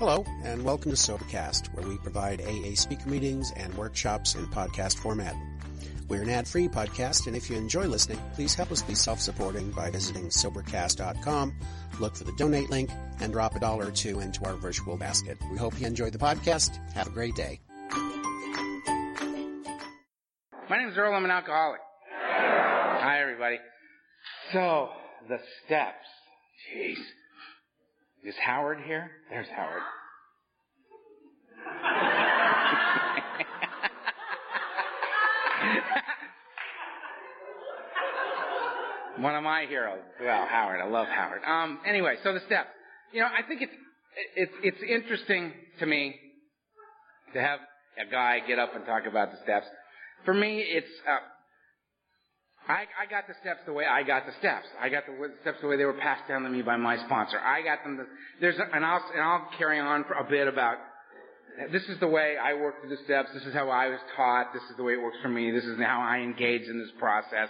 Hello, and welcome to Sobercast, where we provide AA speaker meetings and workshops in podcast format. We're an ad-free podcast, and if you enjoy listening, please help us be self-supporting by visiting Sobercast.com, look for the donate link, and drop a dollar or two into our virtual basket. We hope you enjoy the podcast. Have a great day. My name is Earl. I'm an alcoholic. Hi, everybody. So, the steps. Jeez. Is Howard here? There's Howard. One of my heroes. Well, Howard. I love Howard. Um, anyway, so the steps. You know, I think it's, it's, it's interesting to me to have a guy get up and talk about the steps. For me, it's, uh, I, I got the steps the way I got the steps. I got the steps the way they were passed down to me by my sponsor. I got them. The, there's a, and I'll and I'll carry on for a bit about. This is the way I work through the steps. This is how I was taught. This is the way it works for me. This is how I engage in this process.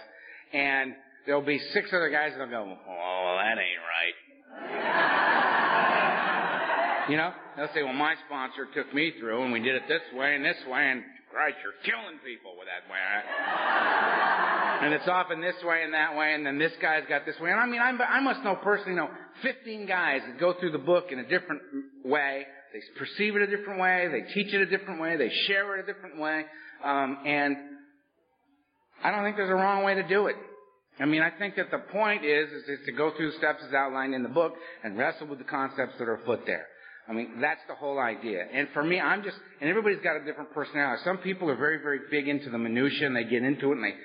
And there'll be six other guys that'll go, "Oh, that ain't right." you know, they'll say, "Well, my sponsor took me through, and we did it this way and this way, and Christ, you're killing people with that way." And it's often this way and that way, and then this guy's got this way. And I mean, I'm, I must know personally know 15 guys that go through the book in a different way. They perceive it a different way. They teach it a different way. They share it a different way. Um, and I don't think there's a wrong way to do it. I mean, I think that the point is, is, is to go through the steps as outlined in the book and wrestle with the concepts that are afoot there. I mean, that's the whole idea. And for me, I'm just, and everybody's got a different personality. Some people are very, very big into the minutia and they get into it and they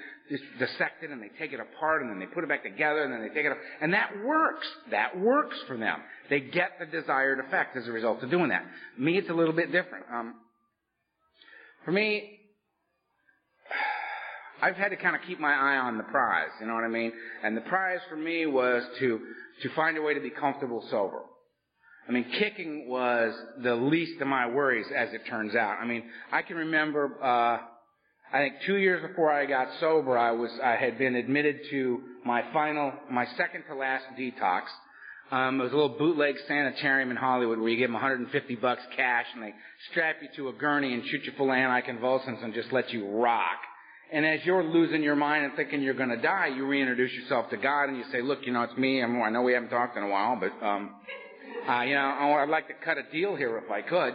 dissect it and they take it apart and then they put it back together and then they take it up. And that works. That works for them. They get the desired effect as a result of doing that. Me, it's a little bit different. Um, for me, I've had to kind of keep my eye on the prize, you know what I mean? And the prize for me was to, to find a way to be comfortable sober. I mean, kicking was the least of my worries, as it turns out. I mean, I can remember, uh, I think two years before I got sober, I was, I had been admitted to my final, my second to last detox. Um, it was a little bootleg sanitarium in Hollywood where you give them 150 bucks cash and they strap you to a gurney and shoot you full of anticonvulsants and just let you rock. And as you're losing your mind and thinking you're going to die, you reintroduce yourself to God and you say, "Look, you know, it's me. I'm, I know we haven't talked in a while, but um, uh, you know, I'd like to cut a deal here if I could.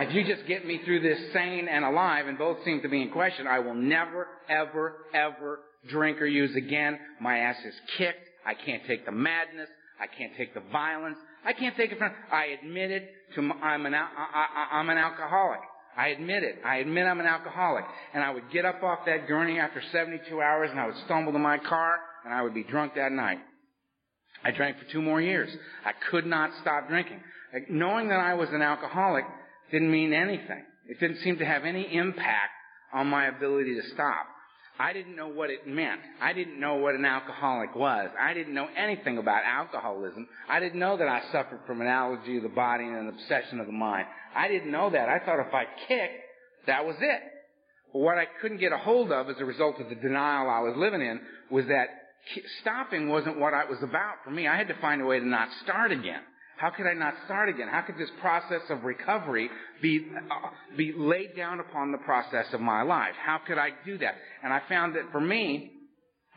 If you just get me through this sane and alive, and both seem to be in question, I will never, ever, ever drink or use again. My ass is kicked. I can't take the madness. I can't take the violence. I can't take it from. I admit it. To I'm an I, I, I'm an alcoholic. I admit it. I admit I'm an alcoholic. And I would get up off that gurney after 72 hours, and I would stumble to my car, and I would be drunk that night. I drank for two more years. I could not stop drinking. Like, knowing that I was an alcoholic didn't mean anything. It didn't seem to have any impact on my ability to stop. I didn't know what it meant. I didn't know what an alcoholic was. I didn't know anything about alcoholism. I didn't know that I suffered from an allergy of the body and an obsession of the mind. I didn't know that. I thought if I kicked, that was it. But what I couldn't get a hold of as a result of the denial I was living in was that stopping wasn't what it was about for me. I had to find a way to not start again. How could I not start again? How could this process of recovery be, uh, be laid down upon the process of my life? How could I do that? And I found that for me,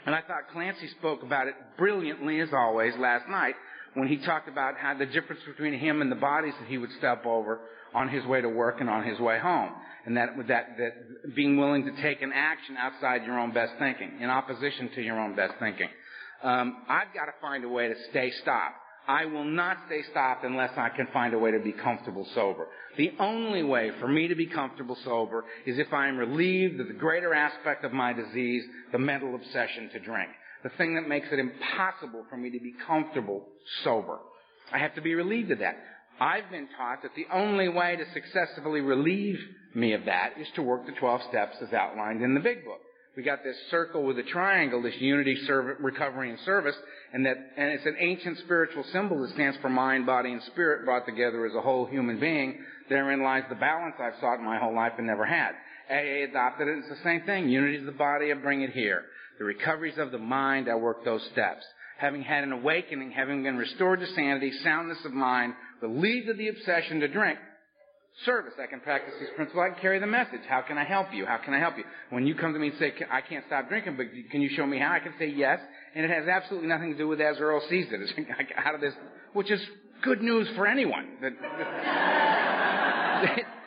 and I thought Clancy spoke about it brilliantly as always last night when he talked about how the difference between him and the bodies that he would step over on his way to work and on his way home. And that, that, that being willing to take an action outside your own best thinking, in opposition to your own best thinking. Um, I've got to find a way to stay stopped. I will not stay stopped unless I can find a way to be comfortable sober. The only way for me to be comfortable sober is if I am relieved of the greater aspect of my disease, the mental obsession to drink. The thing that makes it impossible for me to be comfortable sober. I have to be relieved of that. I've been taught that the only way to successfully relieve me of that is to work the 12 steps as outlined in the big book. We got this circle with a triangle, this unity, serv- recovery, and service, and that, and it's an ancient spiritual symbol that stands for mind, body, and spirit brought together as a whole human being. Therein lies the balance I've sought my whole life and never had. AA adopted it. It's the same thing. Unity of the body, I bring it here. The recoveries of the mind, I work those steps. Having had an awakening, having been restored to sanity, soundness of mind, lead of the obsession to drink, service. I can practice this principle. I can carry the message. How can I help you? How can I help you? When you come to me and say, I can't stop drinking, but can you show me how? I can say yes. And it has absolutely nothing to do with as Earl sees it. It's out of this, which is good news for anyone.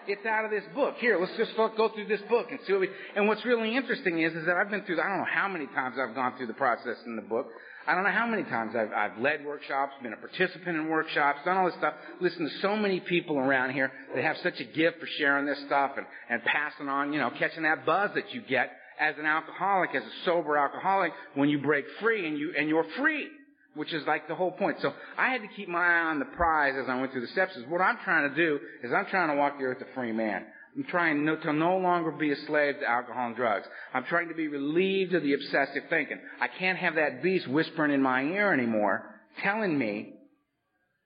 it's out of this book. Here, let's just go through this book and see what we, and what's really interesting is, is that I've been through, I don't know how many times I've gone through the process in the book. I don't know how many times I've, I've led workshops, been a participant in workshops, done all this stuff, listened to so many people around here that have such a gift for sharing this stuff and, and passing on, you know, catching that buzz that you get as an alcoholic, as a sober alcoholic, when you break free and you, and you're free. Which is like the whole point. So I had to keep my eye on the prize as I went through the steps. Is what I'm trying to do is I'm trying to walk the earth a free man. I'm trying no, to no longer be a slave to alcohol and drugs. I'm trying to be relieved of the obsessive thinking. I can't have that beast whispering in my ear anymore, telling me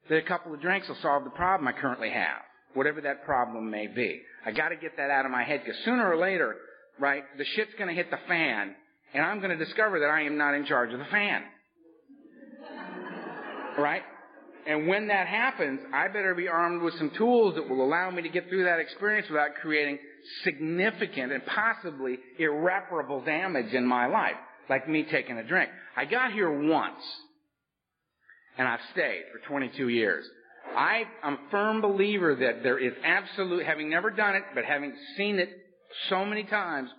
that a couple of drinks will solve the problem I currently have, whatever that problem may be. I got to get that out of my head because sooner or later, right, the shit's going to hit the fan, and I'm going to discover that I am not in charge of the fan. Right? And when that happens, I better be armed with some tools that will allow me to get through that experience without creating significant and possibly irreparable damage in my life, like me taking a drink. I got here once, and I've stayed for 22 years. I, am a firm believer that there is absolute, having never done it, but having seen it so many times,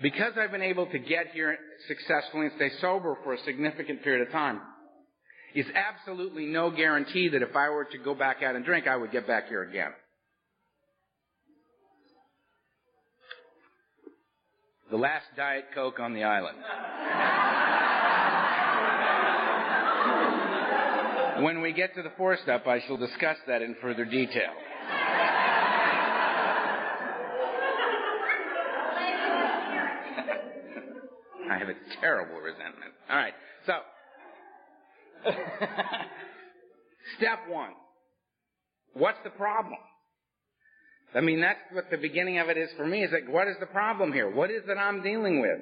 because I've been able to get here successfully and stay sober for a significant period of time, is absolutely no guarantee that if I were to go back out and drink, I would get back here again. The last Diet Coke on the island. when we get to the four step, I shall discuss that in further detail. I have a terrible resentment. All right, so Step one. What's the problem? I mean, that's what the beginning of it is for me, is like, what is the problem here? What is it I'm dealing with?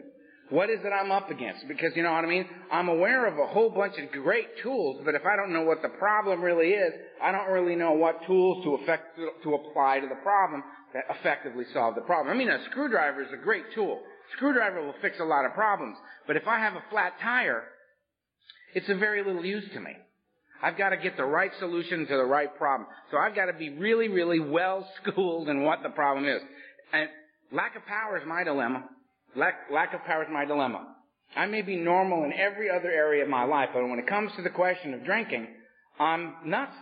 What is it I'm up against? Because, you know what I mean? I'm aware of a whole bunch of great tools, but if I don't know what the problem really is, I don't really know what tools to effect, to apply to the problem that effectively solve the problem. I mean, a screwdriver is a great tool. Screwdriver will fix a lot of problems, but if I have a flat tire, it's of very little use to me. I've got to get the right solution to the right problem. So I've got to be really, really well schooled in what the problem is. And lack of power is my dilemma. Lack, lack of power is my dilemma. I may be normal in every other area of my life, but when it comes to the question of drinking, I'm nuts.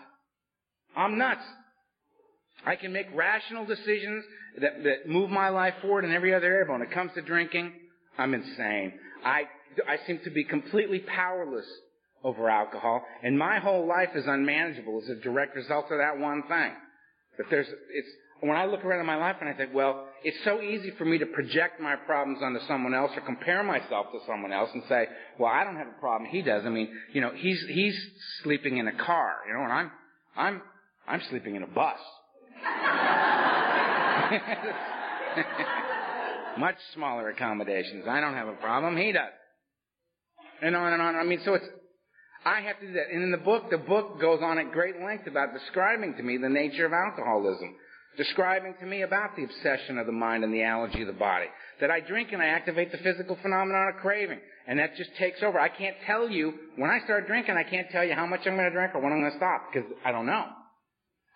I'm nuts. I can make rational decisions that, that move my life forward in every other area, but when it comes to drinking, I'm insane. I I seem to be completely powerless over alcohol, and my whole life is unmanageable as a direct result of that one thing. But there's, it's, when I look around in my life and I think, well, it's so easy for me to project my problems onto someone else or compare myself to someone else and say, well, I don't have a problem, he does. I mean, you know, he's, he's sleeping in a car, you know, and I'm, I'm, I'm sleeping in a bus. Much smaller accommodations. I don't have a problem, he does and on and on. I mean, so it's, I have to do that. And in the book, the book goes on at great length about describing to me the nature of alcoholism. Describing to me about the obsession of the mind and the allergy of the body. That I drink and I activate the physical phenomenon of craving. And that just takes over. I can't tell you, when I start drinking, I can't tell you how much I'm going to drink or when I'm going to stop, because I don't know.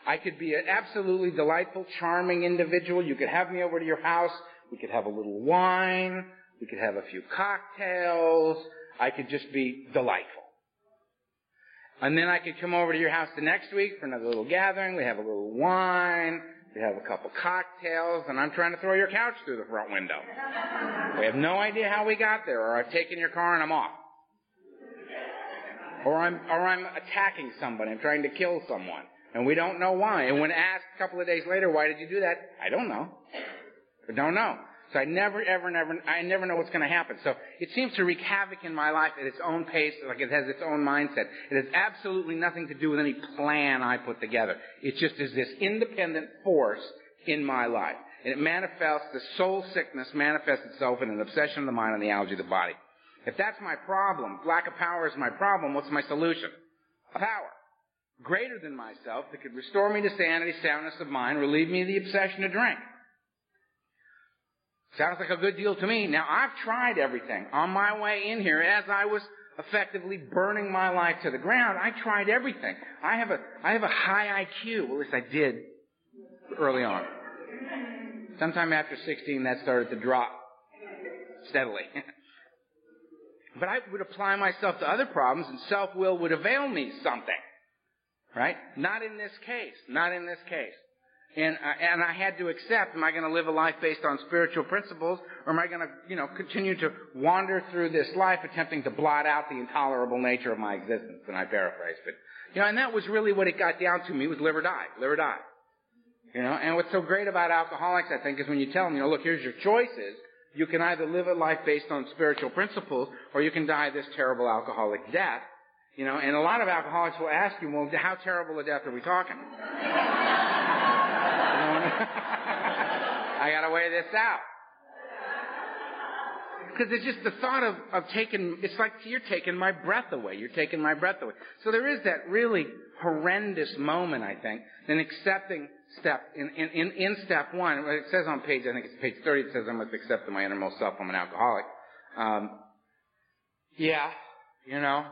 I could be an absolutely delightful, charming individual. You could have me over to your house. We could have a little wine. We could have a few cocktails. I could just be delightful. And then I could come over to your house the next week for another little gathering. We have a little wine. We have a couple cocktails, and I'm trying to throw your couch through the front window. We have no idea how we got there, or I've taken your car and I'm off. Or I'm, or I'm attacking somebody. I'm trying to kill someone. And we don't know why. And when asked a couple of days later, why did you do that? I don't know. I don't know. So I never, ever, never, I never know what's going to happen. So it seems to wreak havoc in my life at its own pace, like it has its own mindset. It has absolutely nothing to do with any plan I put together. It just is this independent force in my life. And it manifests, the soul sickness manifests itself in an obsession of the mind and the allergy of the body. If that's my problem, lack of power is my problem, what's my solution? Power. greater than myself that could restore me to sanity, soundness of mind, relieve me of the obsession to drink. Sounds like a good deal to me. Now, I've tried everything. On my way in here, as I was effectively burning my life to the ground, I tried everything. I have a, I have a high IQ. Well, at least I did early on. Sometime after 16, that started to drop steadily. but I would apply myself to other problems and self-will would avail me something. Right? Not in this case. Not in this case. And, uh, and I had to accept, am I going to live a life based on spiritual principles, or am I going to, you know, continue to wander through this life attempting to blot out the intolerable nature of my existence? And I paraphrase, but, you know, and that was really what it got down to me was live or die, live or die. You know, and what's so great about alcoholics, I think, is when you tell them, you know, look, here's your choices. You can either live a life based on spiritual principles, or you can die this terrible alcoholic death. You know, and a lot of alcoholics will ask you, well, how terrible a death are we talking? I gotta weigh this out. Because it's just the thought of, of taking, it's like you're taking my breath away. You're taking my breath away. So there is that really horrendous moment, I think, in accepting step, in, in, in step one. It says on page, I think it's page 30, it says I must accept my innermost self, I'm an alcoholic. Um, yeah, you know,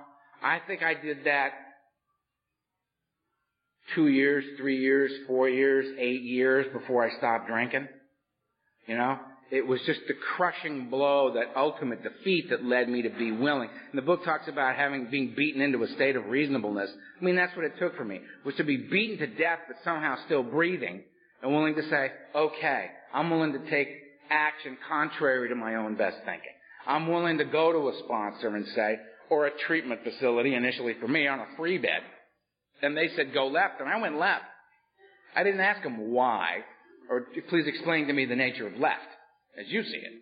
I think I did that two years, three years, four years, eight years before I stopped drinking. You know, it was just the crushing blow, that ultimate defeat that led me to be willing. And the book talks about having being beaten into a state of reasonableness. I mean, that's what it took for me, was to be beaten to death but somehow still breathing and willing to say, okay, I'm willing to take action contrary to my own best thinking. I'm willing to go to a sponsor and say, or a treatment facility, initially for me, on a free bed, and they said, go left, and I went left. I didn't ask them why, or please explain to me the nature of left, as you see it.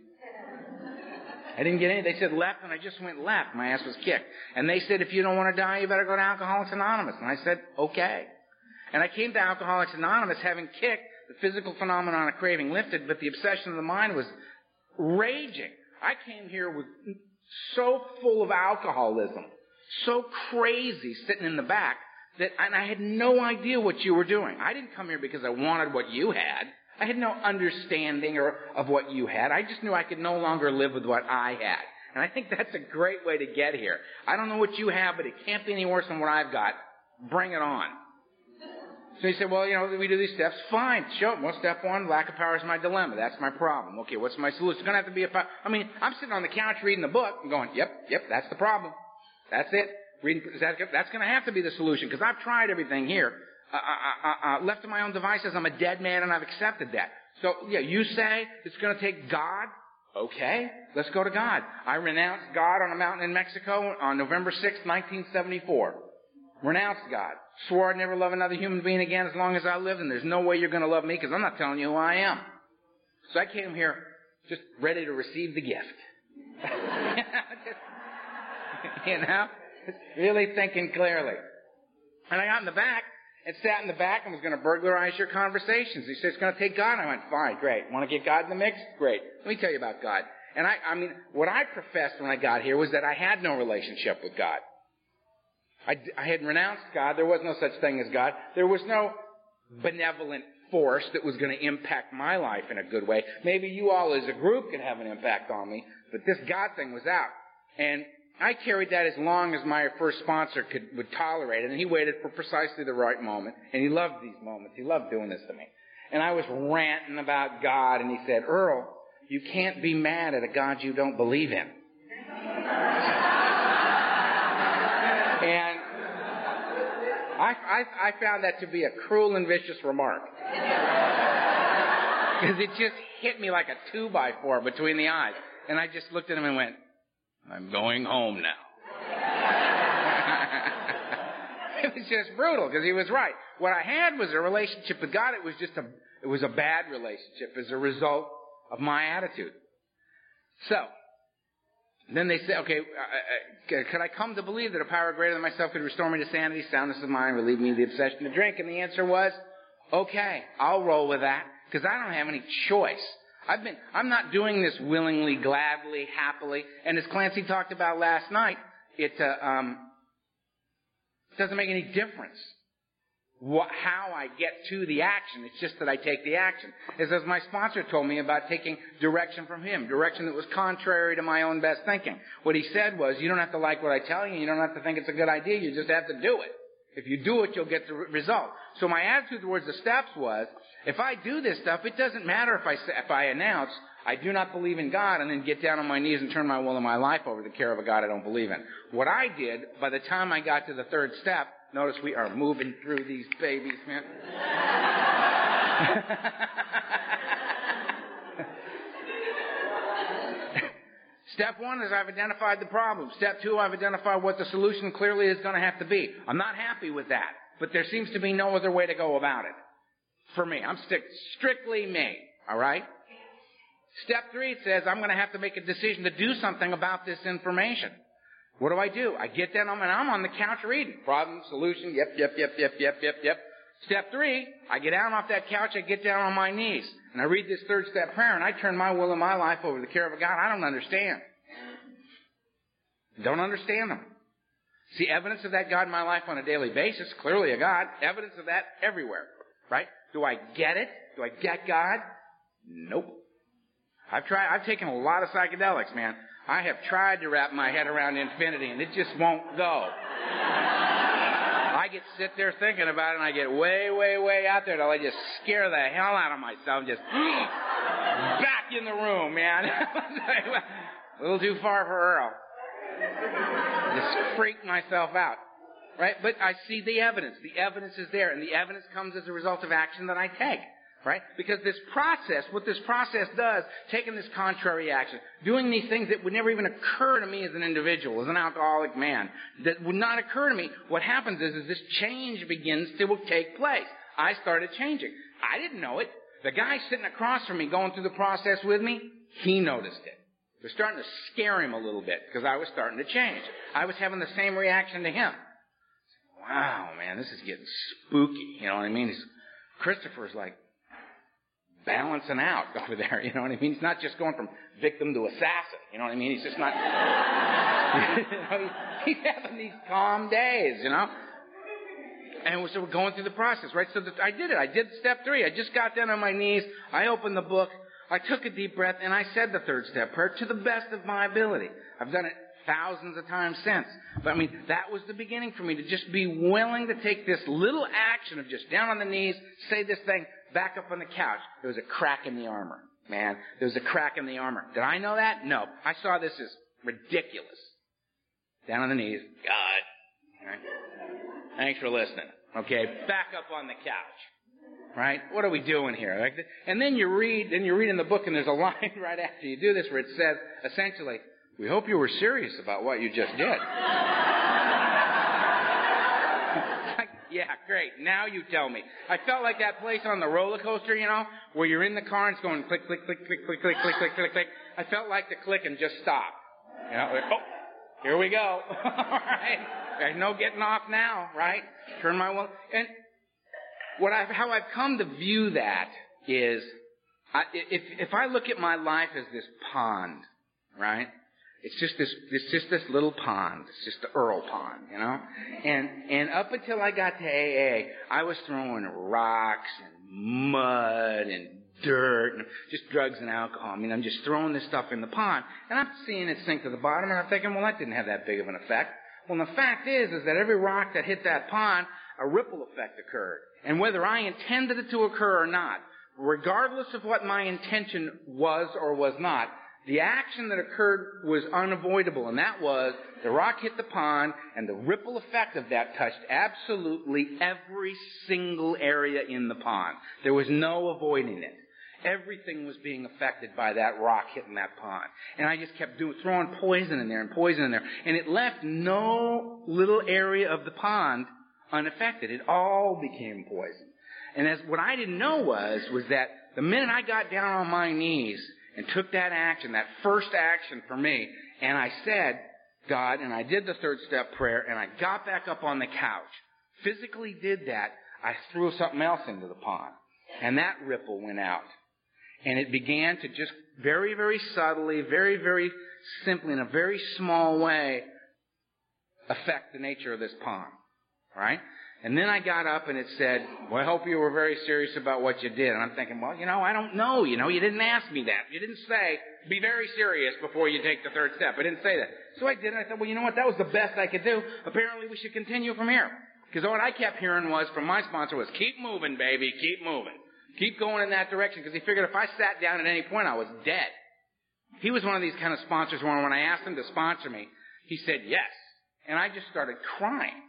I didn't get any. They said left, and I just went left. My ass was kicked. And they said, if you don't want to die, you better go to Alcoholics Anonymous. And I said, okay. And I came to Alcoholics Anonymous having kicked, the physical phenomenon of craving lifted, but the obsession of the mind was raging. I came here with so full of alcoholism, so crazy sitting in the back, that, and I had no idea what you were doing. I didn't come here because I wanted what you had. I had no understanding or, of what you had. I just knew I could no longer live with what I had. And I think that's a great way to get here. I don't know what you have, but it can't be any worse than what I've got. Bring it on. So he said, well, you know, we do these steps. Fine. Show Well, step one, lack of power is my dilemma. That's my problem. Okay, what's my solution? It's going to have to be a. I mean, I'm sitting on the couch reading the book and going, yep, yep, that's the problem. That's it. Reading, that's going to have to be the solution because I've tried everything here. Uh, left to my own devices, I'm a dead man and I've accepted that. So, yeah, you say it's going to take God. Okay, let's go to God. I renounced God on a mountain in Mexico on November 6, 1974. Renounced God. Swore I'd never love another human being again as long as I lived, and there's no way you're going to love me because I'm not telling you who I am. So I came here just ready to receive the gift. you know? really thinking clearly. And I got in the back and sat in the back and was going to burglarize your conversations. He said, it's going to take God. I went, fine, great. Want to get God in the mix? Great. Let me tell you about God. And I, I mean, what I professed when I got here was that I had no relationship with God. I, I had renounced God. There was no such thing as God. There was no benevolent force that was going to impact my life in a good way. Maybe you all as a group could have an impact on me, but this God thing was out. And I carried that as long as my first sponsor could, would tolerate it, and he waited for precisely the right moment, and he loved these moments. He loved doing this to me. And I was ranting about God, and he said, Earl, you can't be mad at a God you don't believe in. and I, I, I found that to be a cruel and vicious remark. Because it just hit me like a two by four between the eyes. And I just looked at him and went, I'm going home now. it was just brutal because he was right. What I had was a relationship with God. It was just a, it was a bad relationship as a result of my attitude. So, then they say, okay, uh, uh, could I come to believe that a power greater than myself could restore me to sanity, soundness of mind, relieve me of the obsession to drink? And the answer was, okay, I'll roll with that because I don't have any choice. I've been, I'm not doing this willingly, gladly, happily. And as Clancy talked about last night, it, uh, um, doesn't make any difference what, how I get to the action. It's just that I take the action. It's as my sponsor told me about taking direction from him, direction that was contrary to my own best thinking. What he said was, you don't have to like what I tell you, you don't have to think it's a good idea, you just have to do it. If you do it, you'll get the result. So my attitude towards the steps was, if I do this stuff, it doesn't matter if I, if I announce, I do not believe in God, and then get down on my knees and turn my will and my life over to the care of a God I don't believe in. What I did, by the time I got to the third step, Notice we are moving through these babies, man. Step one is I've identified the problem. Step two, I've identified what the solution clearly is going to have to be. I'm not happy with that, but there seems to be no other way to go about it. For me, I'm stick strictly me. All right. Step three says I'm going to have to make a decision to do something about this information. What do I do? I get down and I'm on the couch reading. Problem, solution, yep, yep, yep, yep, yep, yep, yep. Step three, I get down off that couch, I get down on my knees, and I read this third step prayer, and I turn my will and my life over to the care of a God I don't understand. Don't understand them. See evidence of that God in my life on a daily basis, clearly a God, evidence of that everywhere. Right? Do I get it? Do I get God? Nope. I've tried, I've taken a lot of psychedelics, man. I have tried to wrap my head around infinity and it just won't go. I get sit there thinking about it and I get way, way, way out there till I just scare the hell out of myself. and Just back in the room, man. A little too far for Earl. Just freak myself out. Right? But I see the evidence. The evidence is there and the evidence comes as a result of action that I take. Right? Because this process, what this process does, taking this contrary action, doing these things that would never even occur to me as an individual, as an alcoholic man, that would not occur to me, what happens is, is this change begins to take place. I started changing. I didn't know it. The guy sitting across from me going through the process with me, he noticed it. It was starting to scare him a little bit because I was starting to change. I was having the same reaction to him. Wow, man, this is getting spooky. You know what I mean? He's, Christopher's like, balancing out over there. You know what I mean? He's not just going from victim to assassin. You know what I mean? He's just not. you know, he's having these calm days. You know. And so we're going through the process, right? So I did it. I did step three. I just got down on my knees. I opened the book. I took a deep breath and I said the third step prayer to the best of my ability. I've done it thousands of times since. But I mean, that was the beginning for me to just be willing to take this little action of just down on the knees, say this thing, back up on the couch. There was a crack in the armor. Man, there was a crack in the armor. Did I know that? No. I saw this as ridiculous. Down on the knees. God. Right. Thanks for listening. Okay, back up on the couch. Right? What are we doing here? Like, and then you read, then you read in the book, and there's a line right after you do this where it says, essentially, "We hope you were serious about what you just did." Yeah, great. Now you tell me. I felt like that place on the roller coaster, you know, where you're in the car and it's going click, click, click, click, click, click, click, click, click, click. I felt like the click and just stop. You know, like, oh, here we go. All right. There's no getting off now, right? Turn my will. And what I've, how I've come to view that is, I, if, if I look at my life as this pond, right? It's just this, it's just this little pond. It's just the Earl pond, you know? And, and up until I got to AA, I was throwing rocks and mud and dirt and just drugs and alcohol. I mean, I'm just throwing this stuff in the pond and I'm seeing it sink to the bottom and I'm thinking, well, that didn't have that big of an effect. Well, the fact is, is that every rock that hit that pond, a ripple effect occurred. And whether I intended it to occur or not, regardless of what my intention was or was not, the action that occurred was unavoidable, and that was the rock hit the pond, and the ripple effect of that touched absolutely every single area in the pond. There was no avoiding it. Everything was being affected by that rock hitting that pond. And I just kept doing, throwing poison in there and poison in there. And it left no little area of the pond unaffected. It all became poison. And as what I didn't know was, was that the minute I got down on my knees and took that action, that first action for me, and I said, God, and I did the third step prayer, and I got back up on the couch, physically did that, I threw something else into the pond. And that ripple went out. And it began to just very, very subtly, very, very simply, in a very small way, affect the nature of this pond. Right? And then I got up and it said, well, I hope you were very serious about what you did. And I'm thinking, well, you know, I don't know. You know, you didn't ask me that. You didn't say, be very serious before you take the third step. I didn't say that. So I did. And I thought, well, you know what? That was the best I could do. Apparently we should continue from here. Because what I kept hearing was from my sponsor was, keep moving, baby, keep moving. Keep going in that direction. Because he figured if I sat down at any point, I was dead. He was one of these kind of sponsors where when I asked him to sponsor me, he said yes. And I just started crying.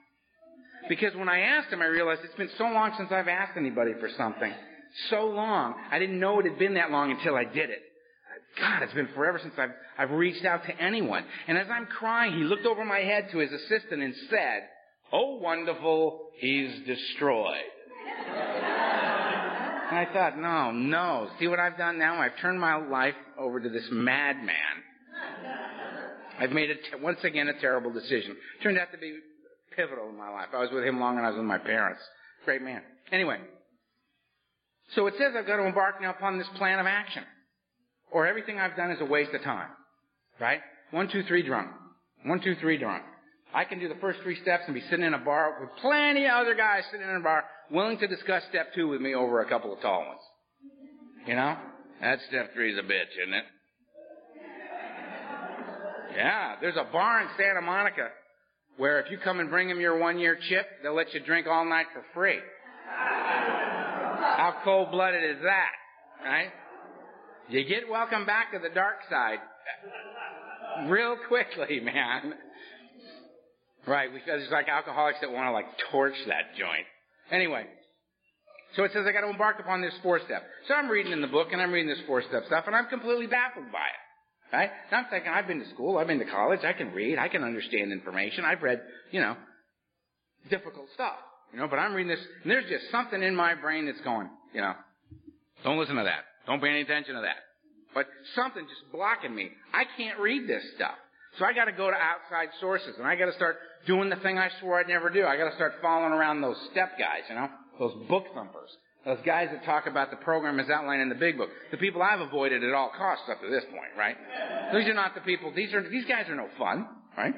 Because when I asked him, I realized it's been so long since I've asked anybody for something. So long. I didn't know it had been that long until I did it. God, it's been forever since I've, I've reached out to anyone. And as I'm crying, he looked over my head to his assistant and said, Oh, wonderful, he's destroyed. and I thought, no, no. See what I've done now? I've turned my life over to this madman. I've made it once again a terrible decision. Turned out to be pivotal in my life. I was with him long and I was with my parents. Great man. Anyway, so it says I've got to embark now upon this plan of action. Or everything I've done is a waste of time. Right? One, two, three, drunk. One, two, three, drunk. I can do the first three steps and be sitting in a bar with plenty of other guys sitting in a bar willing to discuss step two with me over a couple of tall ones. You know? That step three is a bitch, isn't it? Yeah, there's a bar in Santa Monica where if you come and bring them your one year chip, they'll let you drink all night for free. How cold blooded is that? Right? You get welcome back to the dark side real quickly, man. Right, because it's like alcoholics that want to like torch that joint. Anyway, so it says I got to embark upon this four step. So I'm reading in the book and I'm reading this four step stuff and I'm completely baffled by it. Right? And I'm thinking, I've been to school, I've been to college, I can read, I can understand information, I've read, you know, difficult stuff. You know, but I'm reading this, and there's just something in my brain that's going, you know, don't listen to that. Don't pay any attention to that. But something just blocking me. I can't read this stuff. So I gotta go to outside sources, and I gotta start doing the thing I swore I'd never do. I gotta start following around those step guys, you know, those book thumpers. Those guys that talk about the program as outlined in the big book. The people I've avoided at all costs up to this point, right? These are not the people, these are, these guys are no fun, right?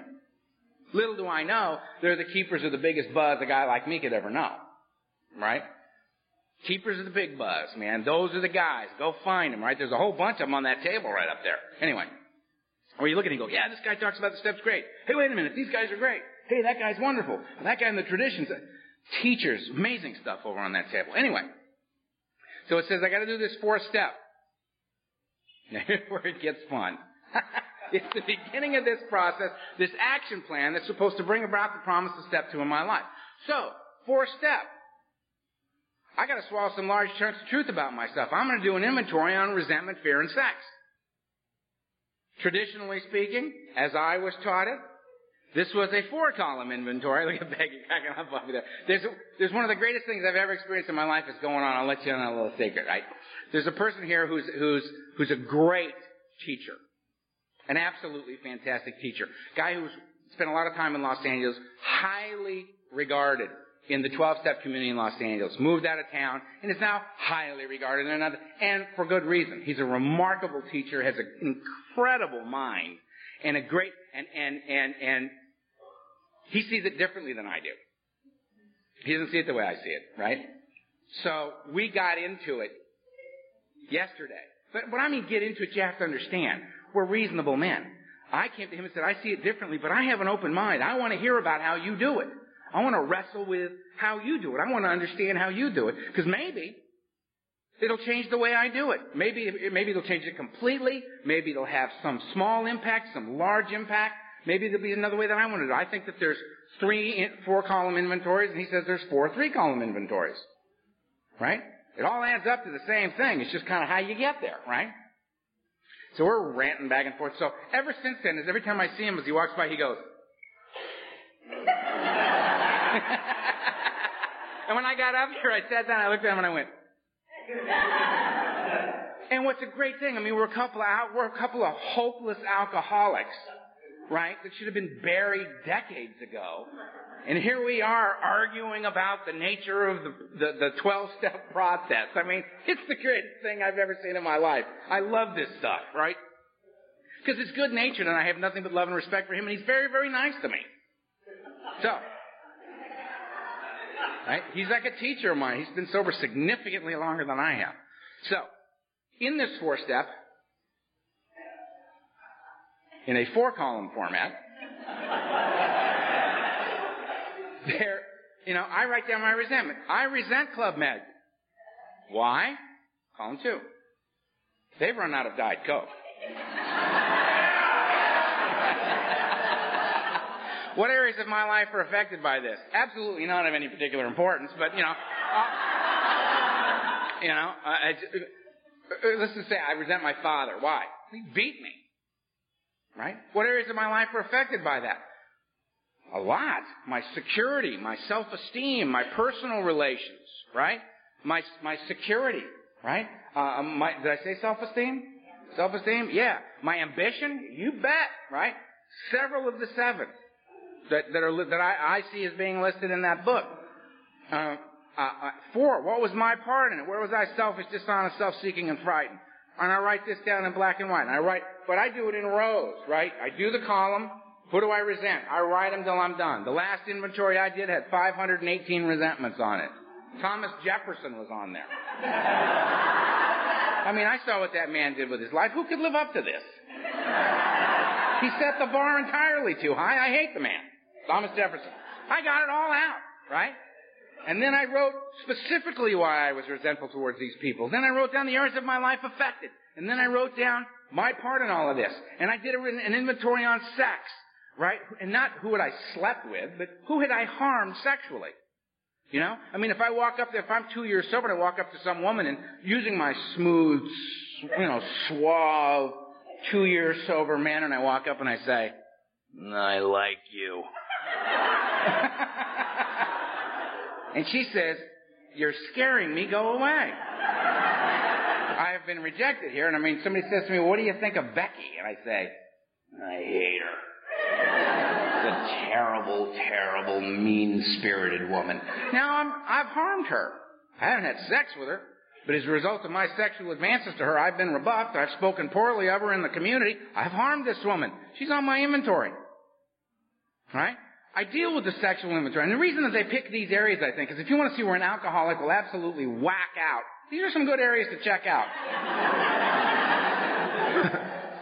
Little do I know, they're the keepers of the biggest buzz a guy like me could ever know. Right? Keepers of the big buzz, man. Those are the guys. Go find them, right? There's a whole bunch of them on that table right up there. Anyway. Or you look at it and go, yeah, this guy talks about the steps great. Hey, wait a minute, these guys are great. Hey, that guy's wonderful. That guy in the traditions. Teachers, amazing stuff over on that table. Anyway. So it says, I gotta do this fourth step. Now here's where it gets fun. it's the beginning of this process, this action plan that's supposed to bring about the promise of step two in my life. So, fourth step. I gotta swallow some large chunks of truth about myself. I'm gonna do an inventory on resentment, fear, and sex. Traditionally speaking, as I was taught it, this was a four column inventory. Look at Becky cracking up me there. There's, there's one of the greatest things I've ever experienced in my life is going on. I'll let you in on a little secret, right? There's a person here who's, who's, who's a great teacher. An absolutely fantastic teacher. Guy who's spent a lot of time in Los Angeles, highly regarded in the 12-step community in Los Angeles, moved out of town, and is now highly regarded in another, and for good reason. He's a remarkable teacher, has an incredible mind, and a great, and, and, and, and he sees it differently than I do. He doesn't see it the way I see it, right? So we got into it yesterday. But what I mean get into it, you have to understand. We're reasonable men. I came to him and said, I see it differently, but I have an open mind. I want to hear about how you do it. I want to wrestle with how you do it. I want to understand how you do it. Because maybe it'll change the way I do it. Maybe, maybe it'll change it completely. Maybe it'll have some small impact, some large impact. Maybe there'll be another way that I want to do it. I think that there's three four column inventories and he says there's four three column inventories. Right? It all adds up to the same thing. It's just kind of how you get there, right? So we're ranting back and forth. So ever since then, is every time I see him as he walks by, he goes. and when I got up here, I sat down, I looked at him and I went. and what's a great thing, I mean, we're a couple of we're a couple of hopeless alcoholics, right? That should have been buried decades ago. And here we are arguing about the nature of the, the, the 12 step process. I mean, it's the greatest thing I've ever seen in my life. I love this stuff, right? Because it's good natured and I have nothing but love and respect for him and he's very, very nice to me. So, Right? He's like a teacher of mine. He's been sober significantly longer than I have. So, in this four step, in a four column format, there, you know, I write down my resentment. I resent Club Med. Why? Column two. They've run out of Diet Coke. What areas of my life are affected by this? Absolutely not of any particular importance, but you know, uh, you know, uh, let's just say I resent my father. Why? He beat me. Right? What areas of my life are affected by that? A lot. My security, my self-esteem, my personal relations, right? My, my security, right? Uh, um, my, did I say self-esteem? Self-esteem? Yeah. My ambition? You bet, right? Several of the seven that, that are, that I, I see as being listed in that book. Uh, uh, four, what was my part in it? Where was I selfish, dishonest, self-seeking, and frightened? And I write this down in black and white. And I write, but I do it in rows, right? I do the column. Who do I resent? I write them till I'm done. The last inventory I did had 518 resentments on it. Thomas Jefferson was on there. I mean, I saw what that man did with his life. Who could live up to this? He set the bar entirely too high. I hate the man. Thomas Jefferson. I got it all out, right? And then I wrote specifically why I was resentful towards these people. Then I wrote down the areas of my life affected. And then I wrote down my part in all of this. And I did an inventory on sex, right? And not who had I slept with, but who had I harmed sexually. You know? I mean, if I walk up there, if I'm two years sober and I walk up to some woman and using my smooth, you know, suave, two years sober man and I walk up and I say, I like you. And she says, you're scaring me, go away. I have been rejected here, and I mean, somebody says to me, what do you think of Becky? And I say, I hate her. She's a terrible, terrible, mean-spirited woman. Now, I'm, I've harmed her. I haven't had sex with her, but as a result of my sexual advances to her, I've been rebuffed. I've spoken poorly of her in the community. I've harmed this woman. She's on my inventory. Right? I deal with the sexual inventory. And the reason that they pick these areas, I think, is if you want to see where an alcoholic will absolutely whack out, these are some good areas to check out.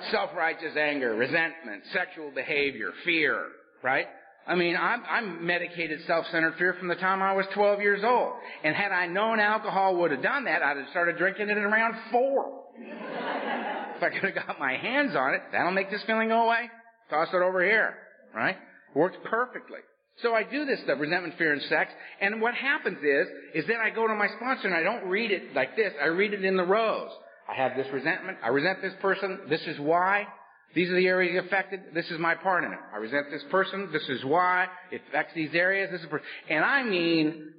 Self-righteous anger, resentment, sexual behavior, fear, right? I mean, I'm, I'm medicated self-centered fear from the time I was 12 years old. And had I known alcohol would have done that, I'd have started drinking it at around four. if I could have got my hands on it, that'll make this feeling go away. Toss it over here, right? Works perfectly. So I do this stuff, resentment, fear, and sex. And what happens is, is then I go to my sponsor and I don't read it like this. I read it in the rows. I have this resentment. I resent this person. This is why. These are the areas affected. This is my part in it. I resent this person. This is why. It affects these areas. This is, and I mean,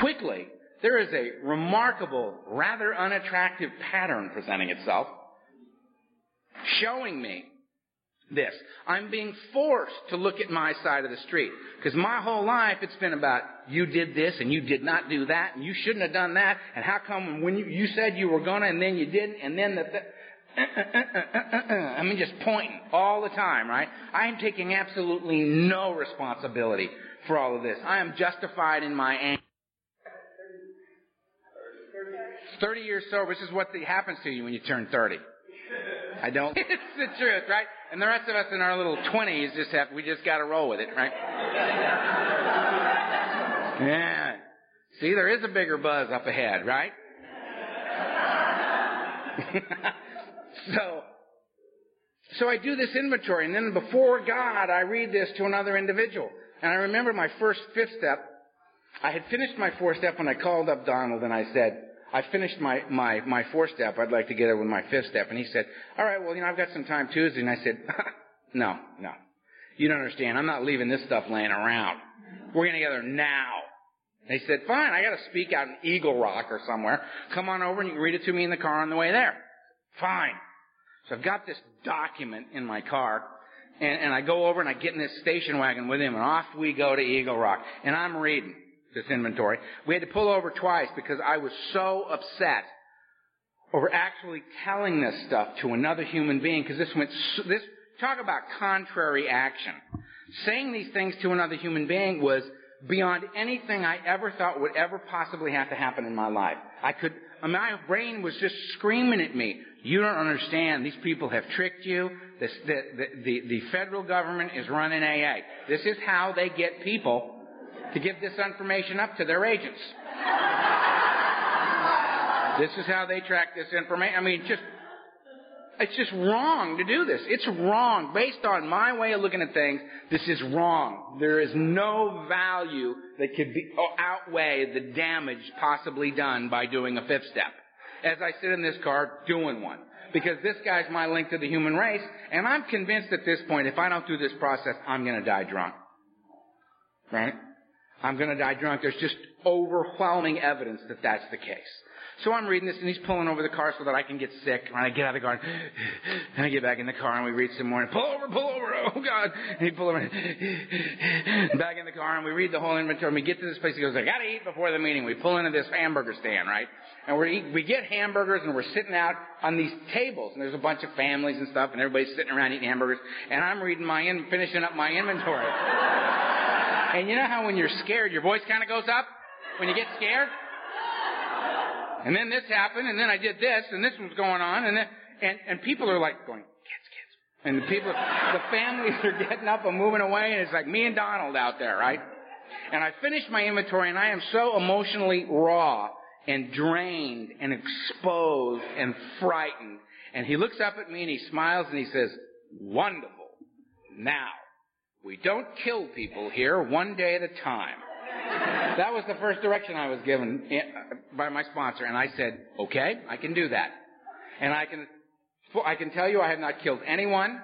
quickly, there is a remarkable, rather unattractive pattern presenting itself, showing me this. I'm being forced to look at my side of the street. Because my whole life it's been about, you did this and you did not do that and you shouldn't have done that and how come when you, you said you were gonna and then you didn't and then the, I mean just pointing all the time, right? I am taking absolutely no responsibility for all of this. I am justified in my anger. 30 years sober, this is what happens to you when you turn 30. I don't. it's the truth, right? And the rest of us in our little twenties just have we just got to roll with it, right? yeah. See, there is a bigger buzz up ahead, right? so, so I do this inventory, and then before God, I read this to another individual. And I remember my first fifth step. I had finished my fourth step when I called up Donald and I said, I finished my, my, my fourth step. I'd like to get it with my fifth step. And he said, all right, well, you know, I've got some time Tuesday. And I said, no, no. You don't understand. I'm not leaving this stuff laying around. We're getting together now. And he said, fine, I gotta speak out in Eagle Rock or somewhere. Come on over and you can read it to me in the car on the way there. Fine. So I've got this document in my car, and, and I go over and I get in this station wagon with him, and off we go to Eagle Rock. And I'm reading this inventory. We had to pull over twice because I was so upset over actually telling this stuff to another human being because this went, this, talk about contrary action. Saying these things to another human being was beyond anything I ever thought would ever possibly have to happen in my life. I could, my brain was just screaming at me, you don't understand. These people have tricked you. This, the, the, the, the federal government is running AA. This is how they get people to give this information up to their agents. this is how they track this information. I mean, just it's just wrong to do this. It's wrong. Based on my way of looking at things, this is wrong. There is no value that could be, uh, outweigh the damage possibly done by doing a fifth step. As I sit in this car doing one. Because this guy's my link to the human race, and I'm convinced at this point, if I don't do this process, I'm gonna die drunk. Right? I'm gonna die drunk. There's just overwhelming evidence that that's the case. So I'm reading this, and he's pulling over the car so that I can get sick. And I get out of the car, and I get back in the car, and we read some more. And pull over, pull over, oh God! And he pull over, back in the car, and we read the whole inventory. And we get to this place. He goes, "I got to eat before the meeting." We pull into this hamburger stand, right? And we we get hamburgers, and we're sitting out on these tables, and there's a bunch of families and stuff, and everybody's sitting around eating hamburgers. And I'm reading my in, finishing up my inventory. And you know how when you're scared, your voice kind of goes up when you get scared. And then this happened, and then I did this, and this was going on, and then, and, and people are like going, kids, kids. And the people, the families are getting up and moving away, and it's like me and Donald out there, right? And I finished my inventory, and I am so emotionally raw and drained and exposed and frightened. And he looks up at me and he smiles and he says, wonderful. Now, we don't kill people here one day at a time. That was the first direction I was given eh, by my sponsor, and I said, okay, I can do that. And I can, I can tell you I have not killed anyone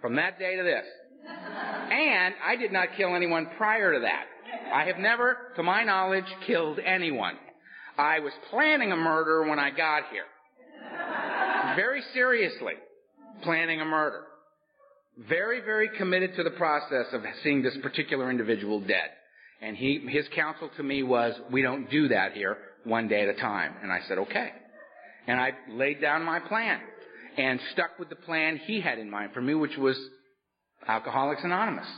from that day to this. And I did not kill anyone prior to that. I have never, to my knowledge, killed anyone. I was planning a murder when I got here. Very seriously, planning a murder. Very, very committed to the process of seeing this particular individual dead. And he, his counsel to me was, we don't do that here, one day at a time. And I said, okay. And I laid down my plan and stuck with the plan he had in mind for me, which was Alcoholics Anonymous.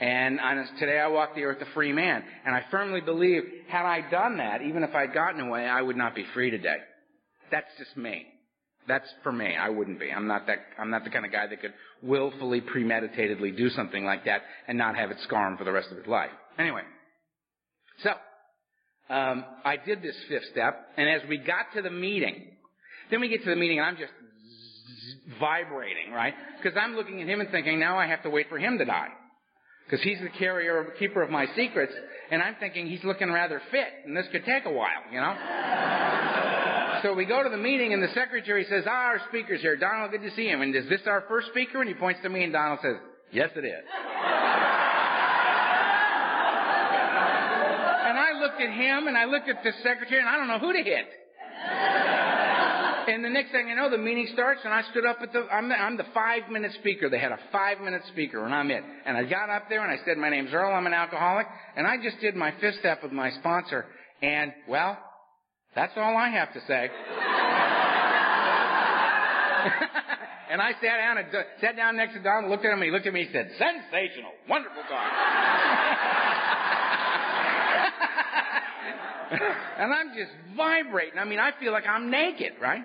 And today I walk the earth a free man. And I firmly believe, had I done that, even if I'd gotten away, I would not be free today. That's just me. That's for me. I wouldn't be. I'm not that, I'm not the kind of guy that could willfully, premeditatedly do something like that and not have it scar him for the rest of his life. Anyway, so um, I did this fifth step, and as we got to the meeting, then we get to the meeting, and I'm just vibrating, right? Because I'm looking at him and thinking, now I have to wait for him to die. Because he's the carrier, keeper of my secrets, and I'm thinking he's looking rather fit, and this could take a while, you know? So we go to the meeting, and the secretary says, ah, our speaker's here. Donald, good to see him. And is this our first speaker? And he points to me, and Donald says, yes, it is. And I looked at him and I looked at the secretary and I don't know who to hit. And the next thing I know, the meeting starts and I stood up at the, I'm the, I'm the five minute speaker. They had a five minute speaker and I'm it. And I got up there and I said, my name's Earl, I'm an alcoholic. And I just did my fifth step with my sponsor. And, well, that's all I have to say. and I sat down and sat down next to Don, looked at him, he looked at me and said, sensational, wonderful talk. and I'm just vibrating. I mean, I feel like I'm naked, right?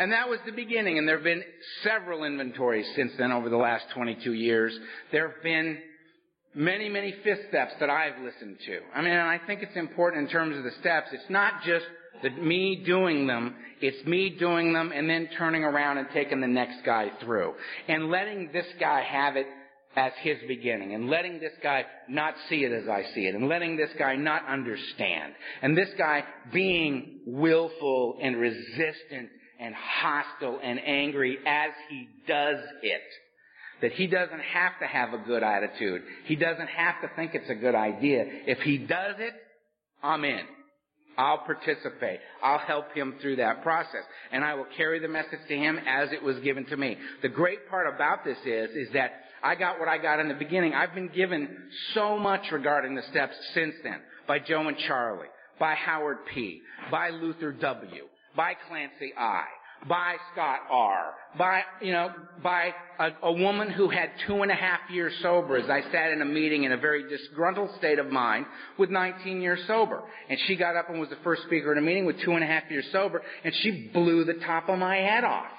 And that was the beginning. And there have been several inventories since then over the last 22 years. There have been many, many fifth steps that I've listened to. I mean, and I think it's important in terms of the steps. It's not just that me doing them. It's me doing them and then turning around and taking the next guy through. And letting this guy have it as his beginning and letting this guy not see it as I see it and letting this guy not understand and this guy being willful and resistant and hostile and angry as he does it. That he doesn't have to have a good attitude. He doesn't have to think it's a good idea. If he does it, I'm in. I'll participate. I'll help him through that process. And I will carry the message to him as it was given to me. The great part about this is, is that I got what I got in the beginning. I've been given so much regarding the steps since then by Joe and Charlie, by Howard P., by Luther W., by Clancy I., by Scott R. By, you know, by a, a woman who had two and a half years sober as I sat in a meeting in a very disgruntled state of mind with 19 years sober. And she got up and was the first speaker in a meeting with two and a half years sober and she blew the top of my head off.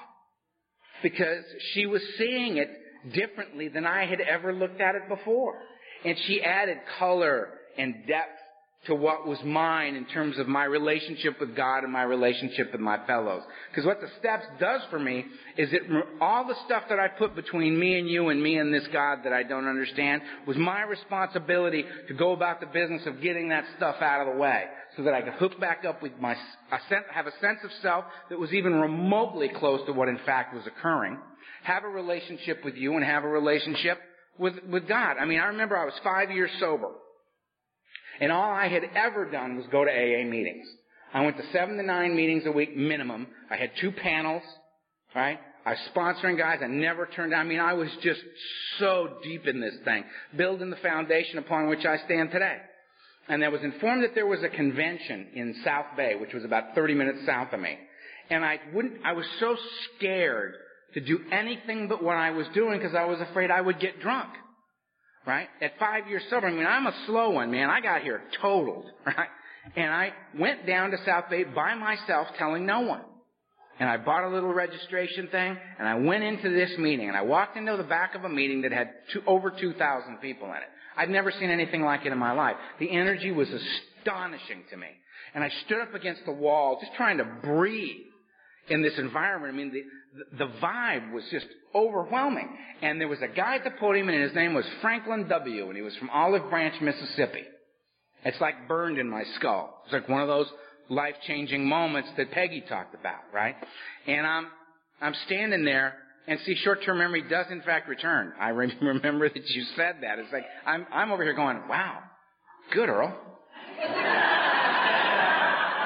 Because she was seeing it differently than I had ever looked at it before. And she added color and depth to what was mine in terms of my relationship with God and my relationship with my fellows. Because what the steps does for me is it all the stuff that I put between me and you and me and this God that I don't understand was my responsibility to go about the business of getting that stuff out of the way so that I could hook back up with my have a sense of self that was even remotely close to what in fact was occurring. Have a relationship with you and have a relationship with with God. I mean, I remember I was 5 years sober. And all I had ever done was go to AA meetings. I went to seven to nine meetings a week minimum. I had two panels, right? I was sponsoring guys. I never turned down. I mean, I was just so deep in this thing, building the foundation upon which I stand today. And I was informed that there was a convention in South Bay, which was about 30 minutes south of me. And I wouldn't, I was so scared to do anything but what I was doing because I was afraid I would get drunk right? At five years sober, I mean, I'm a slow one, man. I got here totaled, right? And I went down to South Bay by myself telling no one. And I bought a little registration thing, and I went into this meeting, and I walked into the back of a meeting that had two, over 2,000 people in it. I'd never seen anything like it in my life. The energy was astonishing to me. And I stood up against the wall, just trying to breathe in this environment. I mean, the, the vibe was just overwhelming. And there was a guy at the podium, and his name was Franklin W., and he was from Olive Branch, Mississippi. It's like burned in my skull. It's like one of those life-changing moments that Peggy talked about, right? And I'm, I'm standing there, and see, short-term memory does in fact return. I remember that you said that. It's like, I'm, I'm over here going, wow, good, Earl.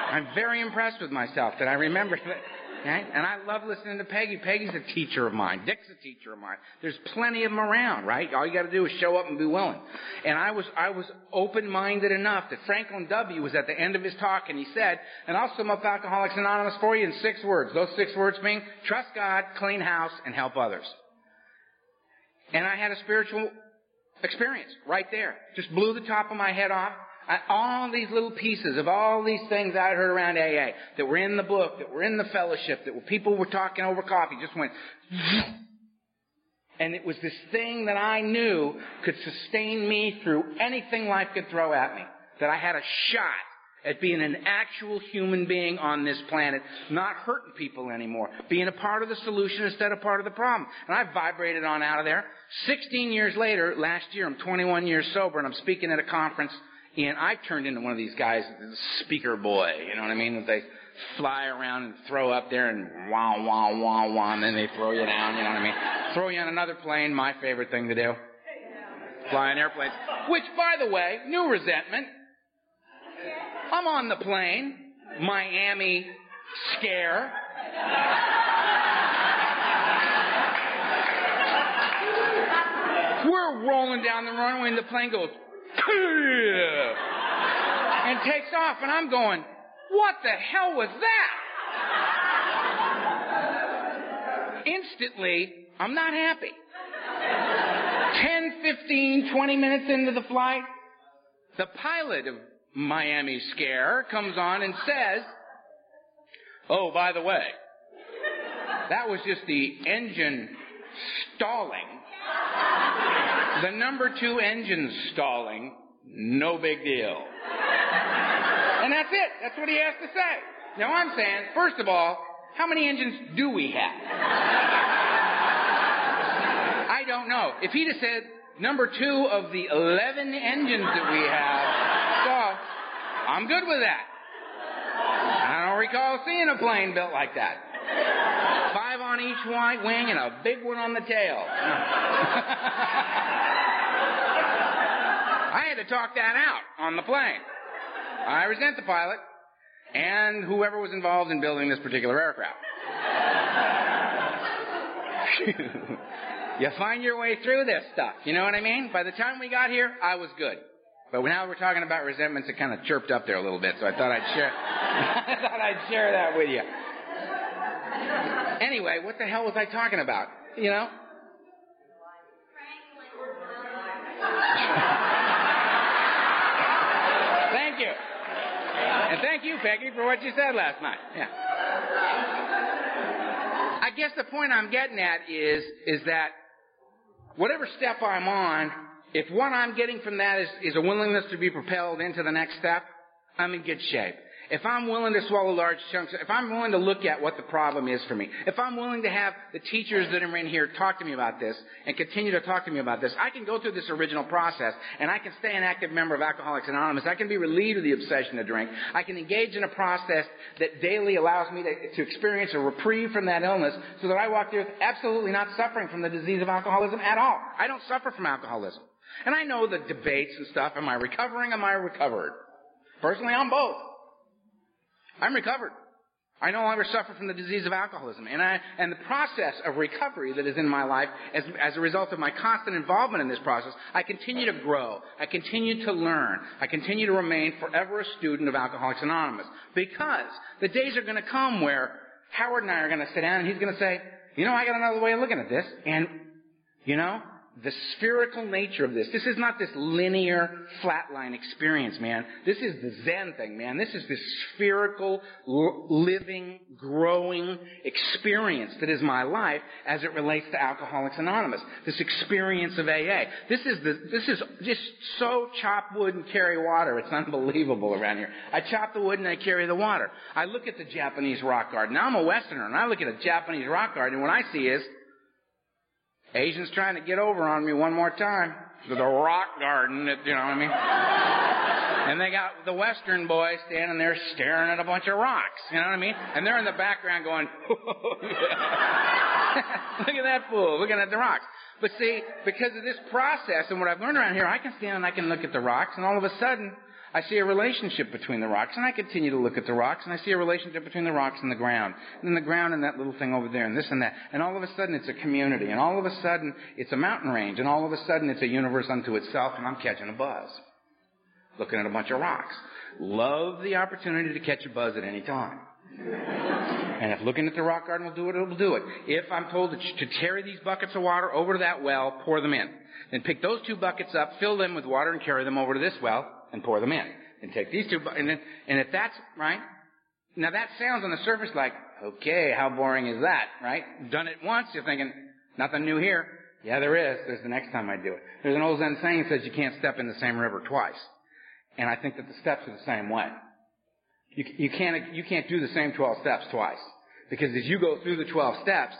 I'm very impressed with myself that I remember that. And I love listening to Peggy. Peggy's a teacher of mine. Dick's a teacher of mine. There's plenty of them around, right? All you gotta do is show up and be willing. And I was, I was open-minded enough that Franklin W. was at the end of his talk and he said, and I'll sum up Alcoholics Anonymous for you in six words. Those six words being, trust God, clean house, and help others. And I had a spiritual experience right there. Just blew the top of my head off all these little pieces of all these things I heard around AA that were in the book, that were in the fellowship, that people were talking over coffee, just went. And it was this thing that I knew could sustain me through anything life could throw at me. That I had a shot at being an actual human being on this planet, not hurting people anymore, being a part of the solution instead of part of the problem. And I vibrated on out of there. 16 years later, last year, I'm 21 years sober, and I'm speaking at a conference and I turned into one of these guys, speaker boy, you know what I mean? They fly around and throw up there and wah, wah, wah, wah, and then they throw you down, you know what I mean? Throw you on another plane, my favorite thing to do. Fly on airplanes. Which, by the way, new resentment. I'm on the plane, Miami scare. We're rolling down the runway and the plane goes and takes off, and I'm going, what the hell was that? Instantly, I'm not happy. 10, 15, 20 minutes into the flight, the pilot of Miami Scare comes on and says, Oh, by the way, that was just the engine stalling the number two engine stalling, no big deal. And that's it. That's what he has to say. Now I'm saying, first of all, how many engines do we have? I don't know. If he'd have said number two of the 11 engines that we have, so I'm good with that. I don't recall seeing a plane built like that. On each white wing and a big one on the tail. I had to talk that out on the plane. I resent the pilot and whoever was involved in building this particular aircraft. you find your way through this stuff. You know what I mean? By the time we got here, I was good. But now we're talking about resentments, it kind of chirped up there a little bit, so I thought I'd share, I thought I'd share that with you. Anyway, what the hell was I talking about? You know? thank you. And thank you, Peggy, for what you said last night. Yeah. I guess the point I'm getting at is, is that whatever step I'm on, if what I'm getting from that is, is a willingness to be propelled into the next step, I'm in good shape if I'm willing to swallow large chunks, if I'm willing to look at what the problem is for me, if I'm willing to have the teachers that are in here talk to me about this and continue to talk to me about this, I can go through this original process and I can stay an active member of Alcoholics Anonymous. I can be relieved of the obsession to drink. I can engage in a process that daily allows me to, to experience a reprieve from that illness so that I walk through absolutely not suffering from the disease of alcoholism at all. I don't suffer from alcoholism. And I know the debates and stuff. Am I recovering? Am I recovered? Personally, I'm both. I'm recovered. I no longer suffer from the disease of alcoholism. And I, and the process of recovery that is in my life, as, as a result of my constant involvement in this process, I continue to grow. I continue to learn. I continue to remain forever a student of Alcoholics Anonymous. Because the days are going to come where Howard and I are going to sit down and he's going to say, you know, I got another way of looking at this. And, you know, the spherical nature of this. This is not this linear flatline experience, man. This is the Zen thing, man. This is this spherical, living, growing experience that is my life as it relates to Alcoholics Anonymous. This experience of AA. This is the, this is just so chop wood and carry water. It's unbelievable around here. I chop the wood and I carry the water. I look at the Japanese rock garden. Now I'm a Westerner and I look at a Japanese rock garden and what I see is Asians trying to get over on me one more time. The rock garden, you know what I mean? and they got the Western boy standing there staring at a bunch of rocks, you know what I mean? And they're in the background going, oh, look at that fool, looking at the rocks. But see, because of this process and what I've learned around here, I can stand and I can look at the rocks and all of a sudden, I see a relationship between the rocks, and I continue to look at the rocks, and I see a relationship between the rocks and the ground, and then the ground and that little thing over there, and this and that, and all of a sudden it's a community, and all of a sudden it's a mountain range, and all of a sudden it's a universe unto itself, and I'm catching a buzz, looking at a bunch of rocks. Love the opportunity to catch a buzz at any time. And if looking at the rock garden will do it, it will do it. If I'm told to, to carry these buckets of water over to that well, pour them in. Then pick those two buckets up, fill them with water, and carry them over to this well, and pour them in. And take these two, and then, and if that's, right? Now that sounds on the surface like, okay, how boring is that, right? Done it once, you're thinking, nothing new here. Yeah, there is. There's the next time I do it. There's an old Zen saying that says you can't step in the same river twice. And I think that the steps are the same way. You, you can't, you can't do the same 12 steps twice. Because as you go through the 12 steps,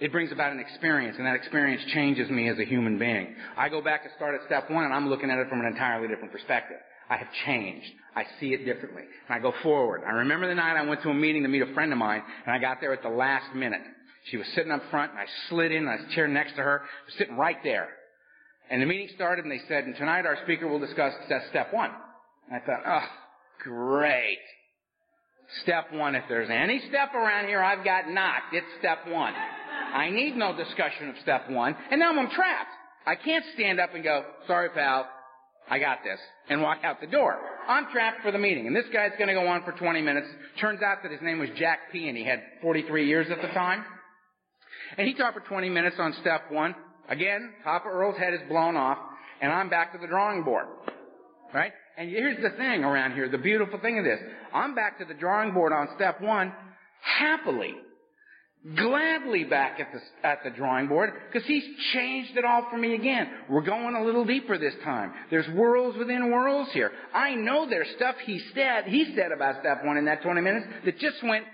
it brings about an experience, and that experience changes me as a human being. I go back to start at step one, and I'm looking at it from an entirely different perspective. I have changed. I see it differently. And I go forward. I remember the night I went to a meeting to meet a friend of mine, and I got there at the last minute. She was sitting up front, and I slid in, and I was chair next to her, sitting right there. And the meeting started, and they said, and tonight our speaker will discuss step one. And I thought, oh, great. Step one, if there's any step around here I've got knocked, it's step one. I need no discussion of step one, and now I'm trapped. I can't stand up and go, sorry pal, I got this, and walk out the door. I'm trapped for the meeting, and this guy's going to go on for 20 minutes. Turns out that his name was Jack P, and he had 43 years at the time. And he talked for 20 minutes on step one. Again, Papa Earl's head is blown off, and I'm back to the drawing board. Right? And here's the thing around here, the beautiful thing of this. I'm back to the drawing board on step one, happily gladly back at the, at the drawing board because he's changed it all for me again. We're going a little deeper this time. There's worlds within worlds here. I know there's stuff he said, he said about step one in that 20 minutes that just went,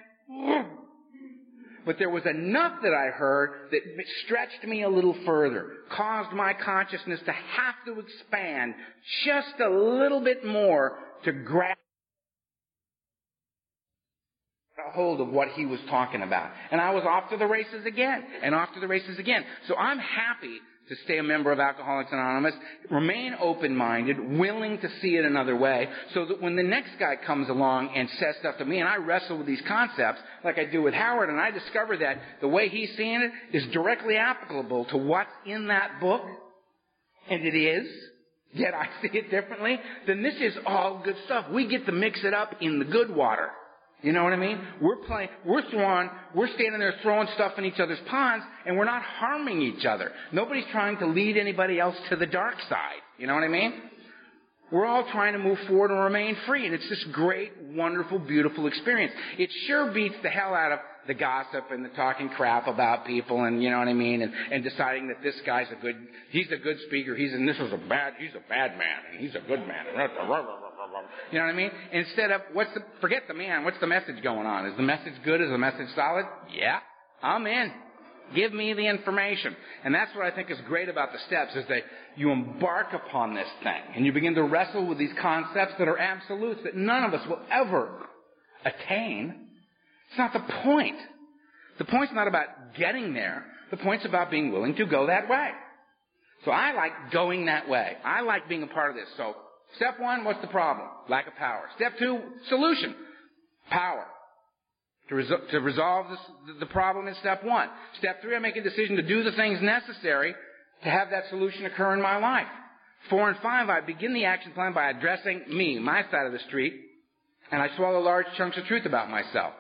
but there was enough that I heard that stretched me a little further, caused my consciousness to have to expand just a little bit more to grasp a hold of what he was talking about. And I was off to the races again, and off to the races again. So I'm happy to stay a member of Alcoholics Anonymous, remain open-minded, willing to see it another way, so that when the next guy comes along and says stuff to me, and I wrestle with these concepts, like I do with Howard, and I discover that the way he's seeing it is directly applicable to what's in that book, and it is, yet I see it differently, then this is all good stuff. We get to mix it up in the good water. You know what I mean? We're playing, we're throwing, we're standing there throwing stuff in each other's ponds and we're not harming each other. Nobody's trying to lead anybody else to the dark side. You know what I mean? We're all trying to move forward and remain free and it's this great, wonderful, beautiful experience. It sure beats the hell out of the gossip and the talking crap about people and you know what I mean and, and deciding that this guy's a good, he's a good speaker, he's and this is a bad, he's a bad man and he's a good man. You know what I mean? Instead of, what's the, forget the man, what's the message going on? Is the message good? Is the message solid? Yeah. I'm in. Give me the information. And that's what I think is great about the steps is that you embark upon this thing and you begin to wrestle with these concepts that are absolutes that none of us will ever attain. It's not the point. The point's not about getting there. The point's about being willing to go that way. So I like going that way. I like being a part of this. So Step one, what's the problem? Lack of power. Step two, solution. Power. To, resol- to resolve this, the problem is step one. Step three, I make a decision to do the things necessary to have that solution occur in my life. Four and five, I begin the action plan by addressing me, my side of the street, and I swallow large chunks of truth about myself.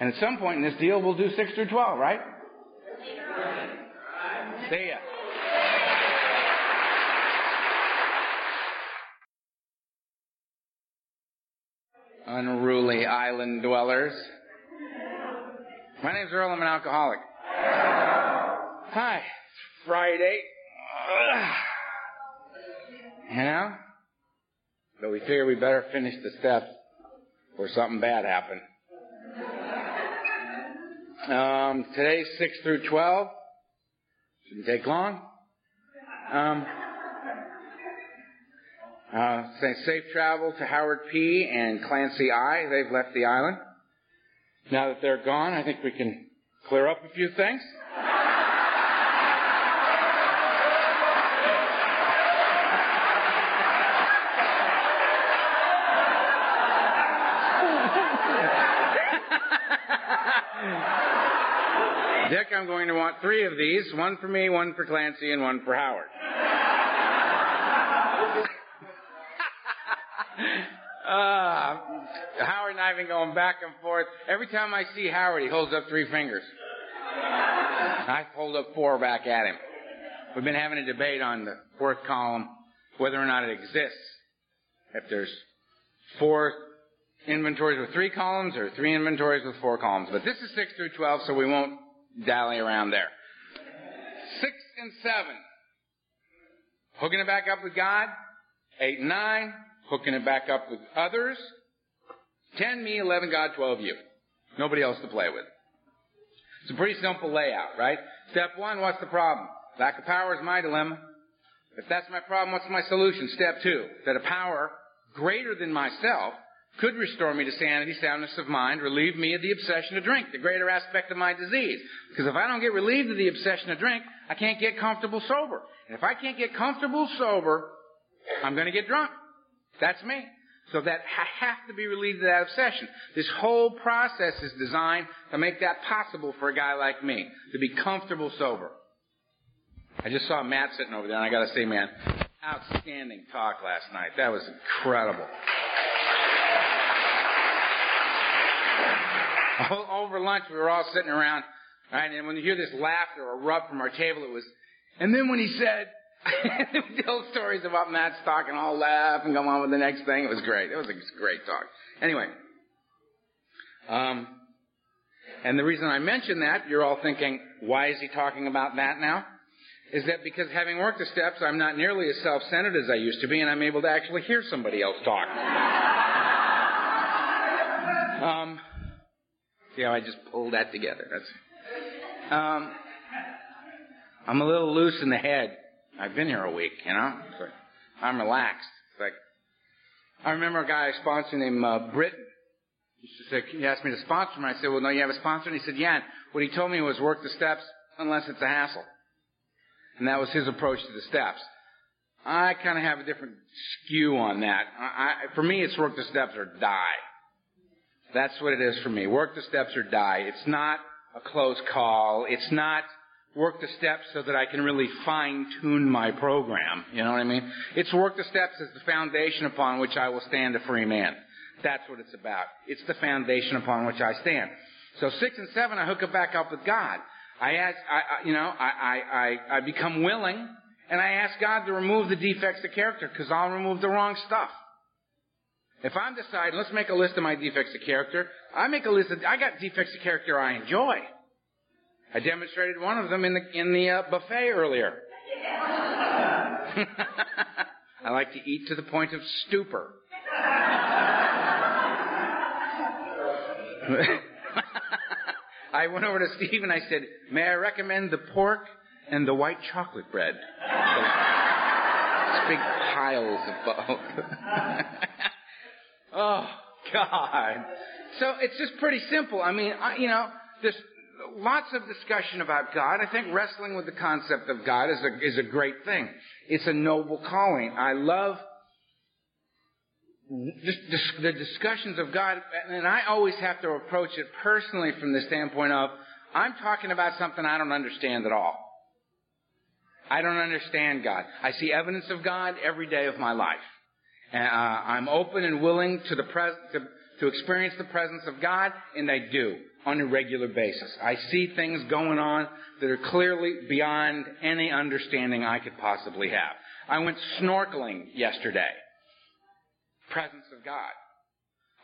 And at some point in this deal, we'll do six through twelve, right? See ya. Unruly island dwellers. My name's Earl. I'm an alcoholic. Hi. It's Friday. You know? But we figure we better finish the steps before something bad happens. Um, today's 6 through 12. Shouldn't take long. Um, uh, safe travel to Howard P. and Clancy I. They've left the island. Now that they're gone, I think we can clear up a few things. Dick, I'm going to want three of these. One for me, one for Clancy, and one for Howard. Uh, Howard and I have been going back and forth. Every time I see Howard, he holds up three fingers. I hold up four back at him. We've been having a debate on the fourth column, whether or not it exists. If there's four inventories with three columns or three inventories with four columns. But this is 6 through 12, so we won't dally around there. 6 and 7. Hooking it back up with God. 8 and 9 hooking it back up with others. 10 me, 11 God, 12 you. Nobody else to play with. It's a pretty simple layout, right? Step one, what's the problem? Lack of power is my dilemma. If that's my problem, what's my solution? Step two, that a power greater than myself could restore me to sanity, soundness of mind, relieve me of the obsession to drink, the greater aspect of my disease. Because if I don't get relieved of the obsession to drink, I can't get comfortable sober. And if I can't get comfortable sober, I'm going to get drunk. That's me. So that I have to be relieved of that obsession. This whole process is designed to make that possible for a guy like me, to be comfortable sober. I just saw Matt sitting over there, and I gotta say, man, outstanding talk last night. That was incredible. Over lunch, we were all sitting around, right, and when you hear this laughter erupt from our table, it was, and then when he said, tell stories about Matt's talk and all laugh and go on with the next thing. It was great. It was a great talk. Anyway, um, and the reason I mention that, you're all thinking, why is he talking about that now? Is that because having worked the steps, I'm not nearly as self-centered as I used to be, and I'm able to actually hear somebody else talk. um, see how I just pulled that together? That's. Um, I'm a little loose in the head. I've been here a week, you know. So I'm relaxed. It's like I remember a guy I sponsored named uh, Britton. He said, he asked me to sponsor him. I said, well, no, you have a sponsor? And he said, yeah. And what he told me was work the steps unless it's a hassle. And that was his approach to the steps. I kind of have a different skew on that. I, I, for me, it's work the steps or die. That's what it is for me. Work the steps or die. It's not a close call. It's not work the steps so that I can really fine tune my program. You know what I mean? It's work the steps as the foundation upon which I will stand a free man. That's what it's about. It's the foundation upon which I stand. So six and seven, I hook it back up with God. I ask, I, I you know, I, I, I, I become willing, and I ask God to remove the defects of character, because I'll remove the wrong stuff. If I'm deciding, let's make a list of my defects of character, I make a list of, I got defects of character I enjoy. I demonstrated one of them in the, in the uh, buffet earlier. I like to eat to the point of stupor. I went over to Steve and I said, may I recommend the pork and the white chocolate bread? big piles of both. oh, God. So it's just pretty simple. I mean, I, you know, there's lots of discussion about God. I think wrestling with the concept of God is a, is a great thing. It's a noble calling. I love the discussions of God, and I always have to approach it personally from the standpoint of, I'm talking about something I don't understand at all. I don't understand God. I see evidence of God every day of my life. And, uh, I'm open and willing to the pres- to, to experience the presence of God, and I do on a regular basis. I see things going on that are clearly beyond any understanding I could possibly have. I went snorkeling yesterday presence of God.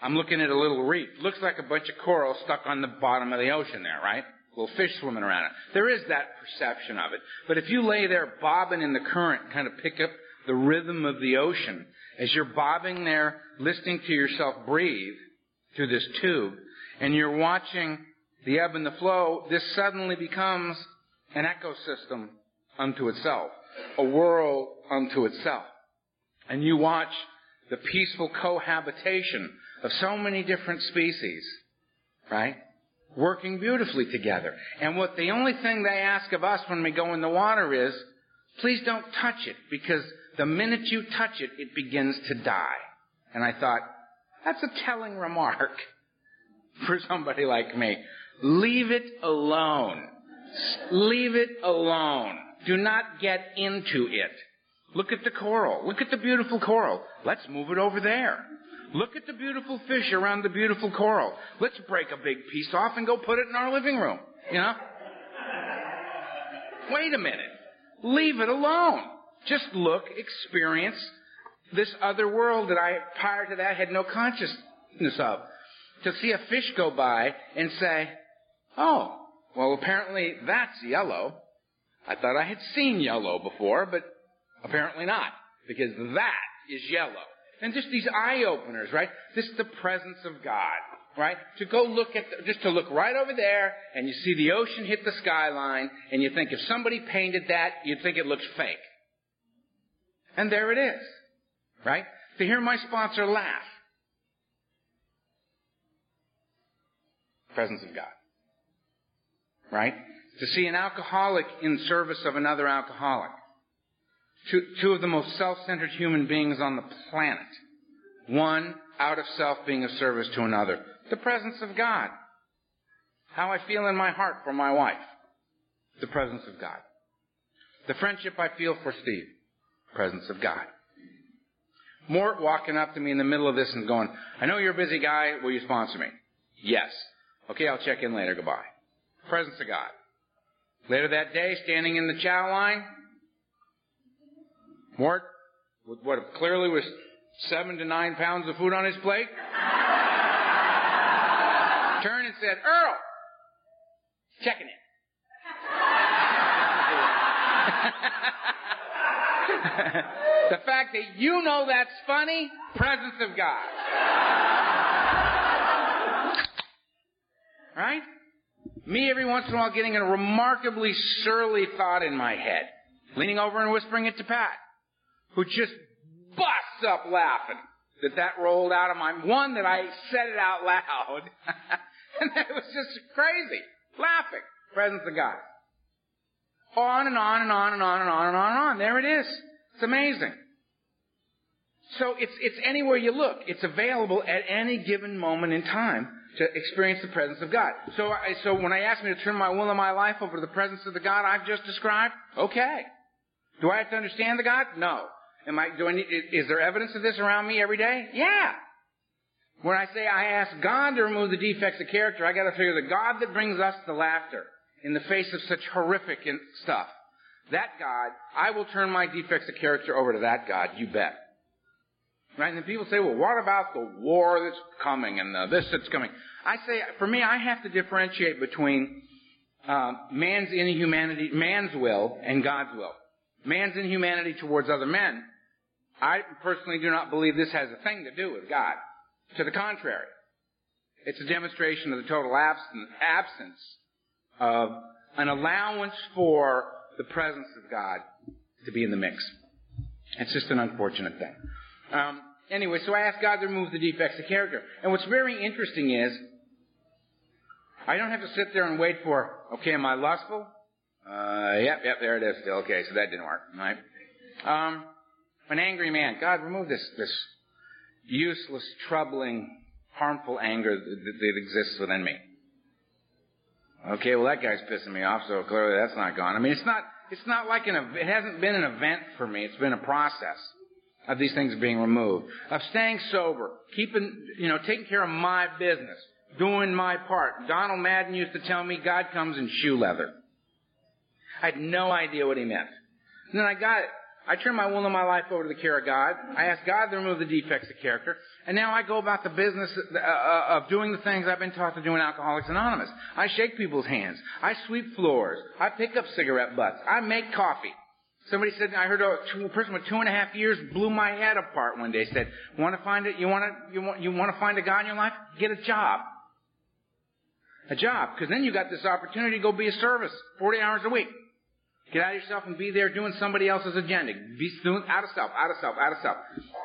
I'm looking at a little reef. Looks like a bunch of coral stuck on the bottom of the ocean there, right? Little fish swimming around it. There is that perception of it. But if you lay there bobbing in the current, kind of pick up the rhythm of the ocean, as you're bobbing there, listening to yourself breathe through this tube, and you're watching the ebb and the flow, this suddenly becomes an ecosystem unto itself, a world unto itself. And you watch the peaceful cohabitation of so many different species, right? Working beautifully together. And what the only thing they ask of us when we go in the water is, please don't touch it, because the minute you touch it, it begins to die. And I thought, that's a telling remark for somebody like me. Leave it alone. Leave it alone. Do not get into it. Look at the coral. Look at the beautiful coral. Let's move it over there. Look at the beautiful fish around the beautiful coral. Let's break a big piece off and go put it in our living room. You know? Wait a minute. Leave it alone. Just look, experience this other world that I, prior to that, had no consciousness of. To see a fish go by and say, oh, well apparently that's yellow. I thought I had seen yellow before, but Apparently not, because that is yellow. And just these eye openers, right? Just the presence of God, right? To go look at, the, just to look right over there and you see the ocean hit the skyline and you think if somebody painted that, you'd think it looks fake. And there it is, right? To hear my sponsor laugh. Presence of God. Right? To see an alcoholic in service of another alcoholic two, two of the most self-centered human beings on the planet. One out of self being of service to another. The presence of God. How I feel in my heart for my wife. The presence of God. The friendship I feel for Steve. Presence of God. Mort walking up to me in the middle of this and going, I know you're a busy guy, will you sponsor me? Yes. Okay, I'll check in later, goodbye. Presence of God. Later that day, standing in the chow line, Mort, with what clearly was seven to nine pounds of food on his plate, turned and said, Earl, checking it. the fact that you know that's funny, presence of God. Right? Me every once in a while getting a remarkably surly thought in my head, leaning over and whispering it to Pat who just busts up laughing that that rolled out of my, one that I said it out loud, and it was just crazy, laughing, presence of God. On and on and on and on and on and on and on. There it is. It's amazing. So it's, it's anywhere you look. It's available at any given moment in time to experience the presence of God. So, I, so when I ask me to turn my will and my life over to the presence of the God I've just described, okay. Do I have to understand the God? No. Am I, do I need, is there evidence of this around me every day? Yeah. When I say I ask God to remove the defects of character, I gotta figure the God that brings us the laughter in the face of such horrific stuff, that God, I will turn my defects of character over to that God, you bet. Right? And people say, well, what about the war that's coming and the this that's coming? I say, for me, I have to differentiate between uh, man's inhumanity, man's will, and God's will. Man's inhumanity towards other men. I personally do not believe this has a thing to do with God. To the contrary, it's a demonstration of the total absence of an allowance for the presence of God to be in the mix. It's just an unfortunate thing. Um, anyway, so I asked God to remove the defects of character. And what's very interesting is, I don't have to sit there and wait for, okay, am I lustful? Uh, yep, yep, there it is still. Okay, so that didn't work, right? Um, an angry man. God, remove this, this useless, troubling, harmful anger that, that exists within me. Okay, well that guy's pissing me off, so clearly that's not gone. I mean, it's not, it's not like an, it hasn't been an event for me. It's been a process of these things being removed, of staying sober, keeping, you know, taking care of my business, doing my part. Donald Madden used to tell me God comes in shoe leather. I had no idea what he meant. And then I got it. I turned my will and my life over to the care of God. I asked God to remove the defects of character. And now I go about the business uh, uh, of doing the things I've been taught to do in Alcoholics Anonymous. I shake people's hands. I sweep floors. I pick up cigarette butts. I make coffee. Somebody said, I heard a, person with two and a half years blew my head apart one day. Said, want to find it? You want to, you want, you want to find a God in your life? Get a job. A job. Because then you got this opportunity to go be a service 40 hours a week. Get out of yourself and be there doing somebody else's agenda. Be doing out of self, out of self, out of self.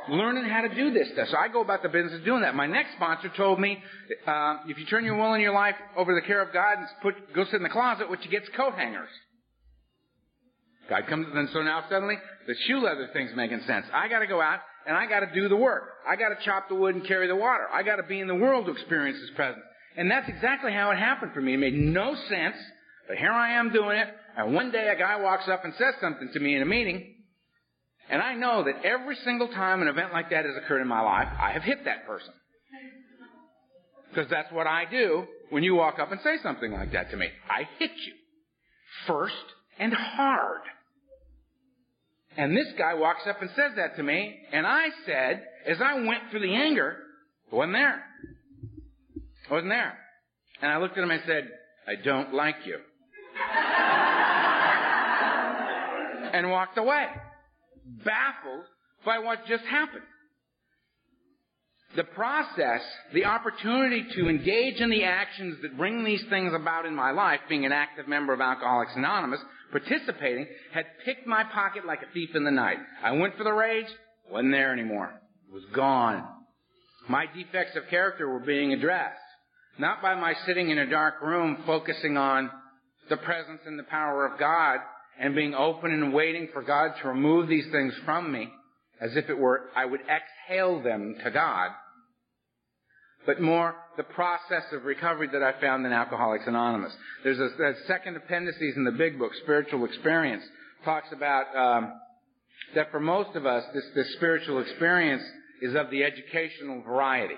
Learning how to do this stuff. So I go about the business of doing that. My next sponsor told me, uh, if you turn your will and your life over the care of God and put, go sit in the closet, what you get's coat hangers. God comes, and so now suddenly the shoe leather thing's making sense. I gotta go out and I gotta do the work. I gotta chop the wood and carry the water. I gotta be in the world to experience His presence. And that's exactly how it happened for me. It made no sense, but here I am doing it. And one day a guy walks up and says something to me in a meeting, and I know that every single time an event like that has occurred in my life, I have hit that person. Because that's what I do when you walk up and say something like that to me. I hit you. First and hard. And this guy walks up and says that to me, and I said, as I went through the anger, I wasn't there. I wasn't there. And I looked at him and said, I don't like you. and walked away, baffled by what just happened. The process, the opportunity to engage in the actions that bring these things about in my life, being an active member of Alcoholics Anonymous, participating, had picked my pocket like a thief in the night. I went for the rage, wasn't there anymore. It was gone. My defects of character were being addressed. Not by my sitting in a dark room focusing on the presence and the power of God and being open and waiting for God to remove these things from me as if it were I would exhale them to God, but more the process of recovery that I found in Alcoholics Anonymous. There's a, a second appendices in the big book, Spiritual Experience, talks about um, that for most of us, this, this spiritual experience is of the educational variety.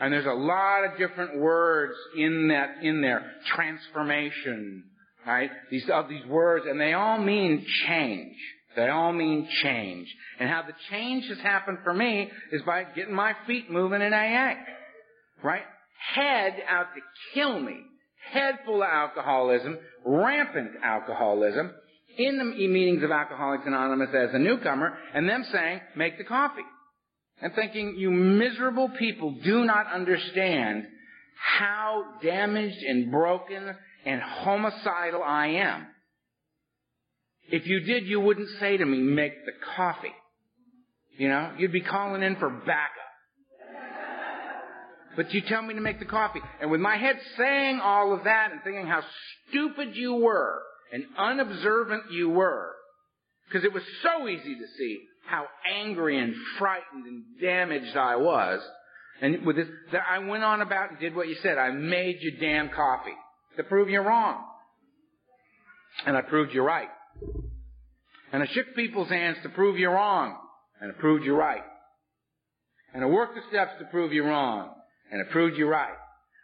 And there's a lot of different words in that, in there. Transformation, right? These, of these words, and they all mean change. They all mean change. And how the change has happened for me is by getting my feet moving in AA. Right? Head out to kill me. Head full of alcoholism, rampant alcoholism, in the meetings of Alcoholics Anonymous as a newcomer, and them saying, make the coffee. And thinking, you miserable people do not understand how damaged and broken and homicidal I am. If you did, you wouldn't say to me, make the coffee. You know, you'd be calling in for backup. But you tell me to make the coffee. And with my head saying all of that and thinking how stupid you were and unobservant you were, because it was so easy to see how angry and frightened and damaged I was. And with this, that I went on about and did what you said. I made you damn coffee to prove you're wrong. And I proved you right. And I shook people's hands to prove you're wrong. And I proved you right. And I worked the steps to prove you wrong. And it proved you right.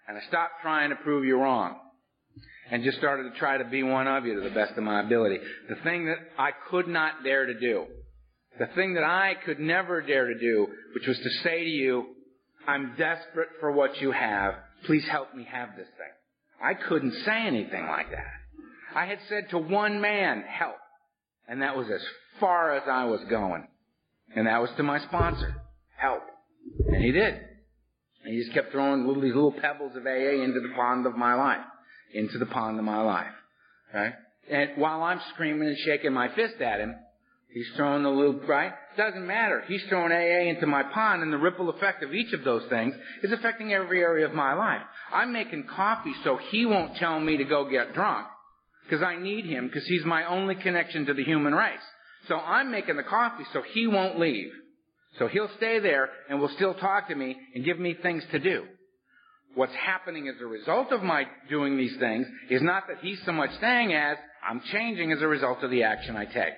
And I stopped trying to prove you wrong. And just started to try to be one of you to the best of my ability. The thing that I could not dare to do. The thing that I could never dare to do, which was to say to you, I'm desperate for what you have. Please help me have this thing. I couldn't say anything like that. I had said to one man, help. And that was as far as I was going. And that was to my sponsor, help. And he did. And he just kept throwing little, these little pebbles of AA into the pond of my life. Into the pond of my life. Right? And while I'm screaming and shaking my fist at him, he's throwing the little, right? Doesn't matter. He's throwing AA into my pond and the ripple effect of each of those things is affecting every area of my life. I'm making coffee so he won't tell me to go get drunk because I need him because he's my only connection to the human race. So I'm making the coffee so he won't leave. So he'll stay there and will still talk to me and give me things to do. What's happening as a result of my doing these things is not that he's so much staying as I'm changing as a result of the action I take.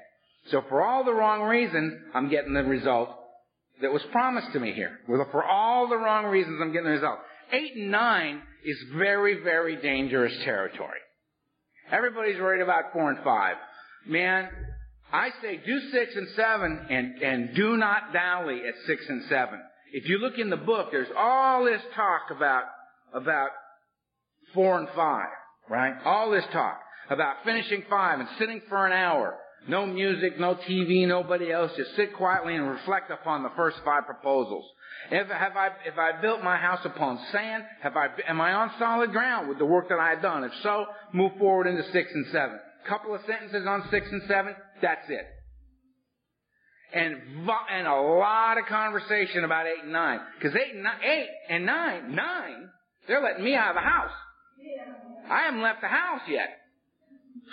So for all the wrong reasons, I'm getting the result that was promised to me here. For all the wrong reasons, I'm getting the result. Eight and nine is very, very dangerous territory. Everybody's worried about four and five. Man, I say do six and seven and, and do not dally at six and seven. If you look in the book, there's all this talk about, about four and five, right? All this talk about finishing five and sitting for an hour. No music, no TV, nobody else. Just sit quietly and reflect upon the first five proposals. If, have I, if I built my house upon sand? Have I, am I on solid ground with the work that I've done? If so, move forward into six and seven. Couple of sentences on six and seven, that's it. And, and a lot of conversation about eight and nine. Cause eight and nine, eight and nine, nine, they're letting me out of the house. I haven't left the house yet.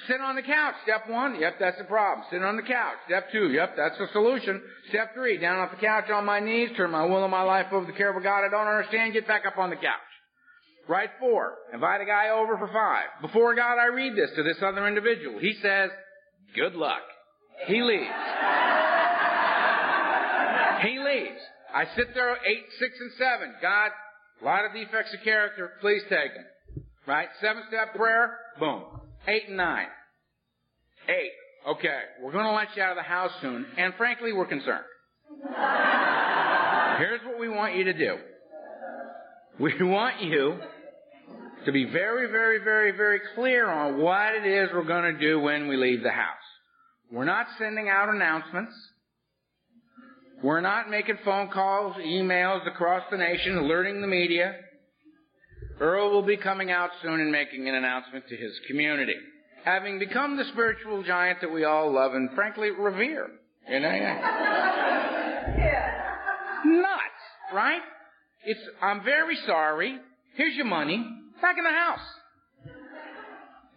Sit on the couch. Step one. Yep, that's the problem. Sit on the couch. Step two. Yep, that's the solution. Step three. Down off the couch on my knees. Turn my will and my life over to the care of God I don't understand. Get back up on the couch. Right four. Invite a guy over for five. Before God, I read this to this other individual. He says, good luck. He leaves. he leaves. I sit there eight, six, and seven. God, a lot of defects of character. Please take them. Right? Seven step prayer. Boom. Eight and nine. Eight. Okay, we're going to let you out of the house soon, and frankly, we're concerned. Here's what we want you to do. We want you to be very, very, very, very clear on what it is we're going to do when we leave the house. We're not sending out announcements. We're not making phone calls, emails across the nation, alerting the media. Earl will be coming out soon and making an announcement to his community. Having become the spiritual giant that we all love and frankly revere. You know? yeah. Nuts, right? It's, I'm very sorry. Here's your money. Back in the house.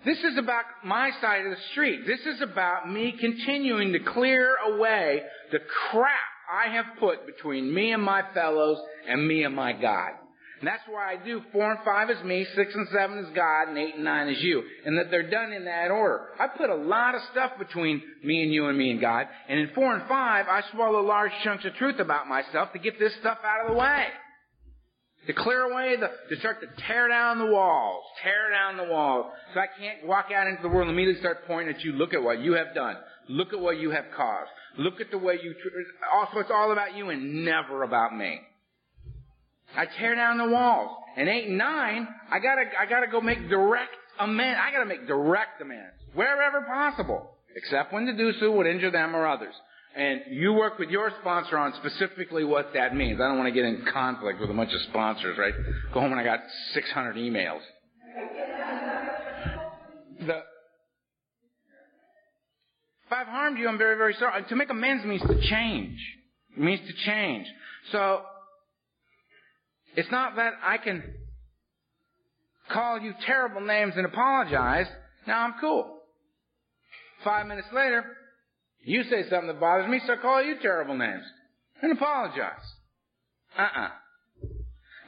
This is about my side of the street. This is about me continuing to clear away the crap I have put between me and my fellows and me and my God. And that's why I do four and five is me, six and seven is God, and eight and nine is you. And that they're done in that order. I put a lot of stuff between me and you and me and God. And in four and five, I swallow large chunks of truth about myself to get this stuff out of the way. To clear away the, to start to tear down the walls, tear down the walls. So I can't walk out into the world and immediately start pointing at you. Look at what you have done. Look at what you have caused. Look at the way you, also it's all about you and never about me. I tear down the walls. And eight and nine, I gotta, I gotta go make direct amends. I gotta make direct amends. Wherever possible. Except when to do so would injure them or others. And you work with your sponsor on specifically what that means. I don't want to get in conflict with a bunch of sponsors, right? Go home and I got 600 emails. The, if I've harmed you, I'm very, very sorry. To make amends means to change. It means to change. So, it's not that I can call you terrible names and apologize. Now I'm cool. Five minutes later, you say something that bothers me, so I call you terrible names and apologize. Uh-uh.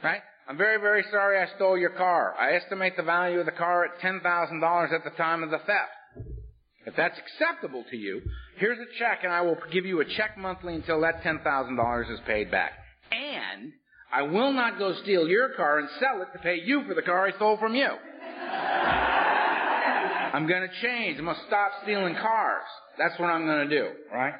Right? I'm very, very sorry I stole your car. I estimate the value of the car at $10,000 at the time of the theft. If that's acceptable to you, here's a check and I will give you a check monthly until that $10,000 is paid back. And And I will not go steal your car and sell it to pay you for the car I stole from you. I'm going to change. I'm going to stop stealing cars. That's what I'm going to do, right?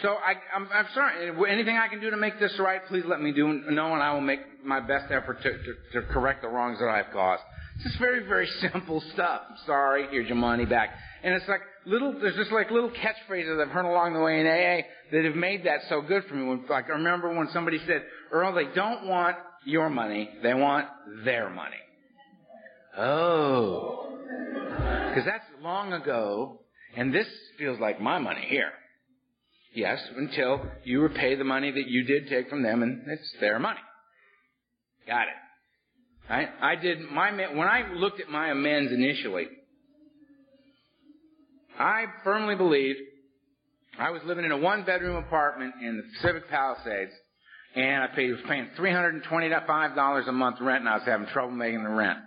So I, I'm, I'm sorry. Anything I can do to make this right, please let me do know, and I will make my best effort to, to, to correct the wrongs that I've caused. It's just very, very simple stuff. I'm sorry. Here's your money back. And it's like little, there's just like little catchphrases I've heard along the way in AA that have made that so good for me. When, like I remember when somebody said, Earl, they don't want your money, they want their money. Oh. Because that's long ago, and this feels like my money here. Yes, until you repay the money that you did take from them, and it's their money. Got it. Right? I did my when I looked at my amends initially. I firmly believed I was living in a one-bedroom apartment in the Pacific Palisades, and I paid was paying three hundred and twenty-five dollars a month rent, and I was having trouble making the rent.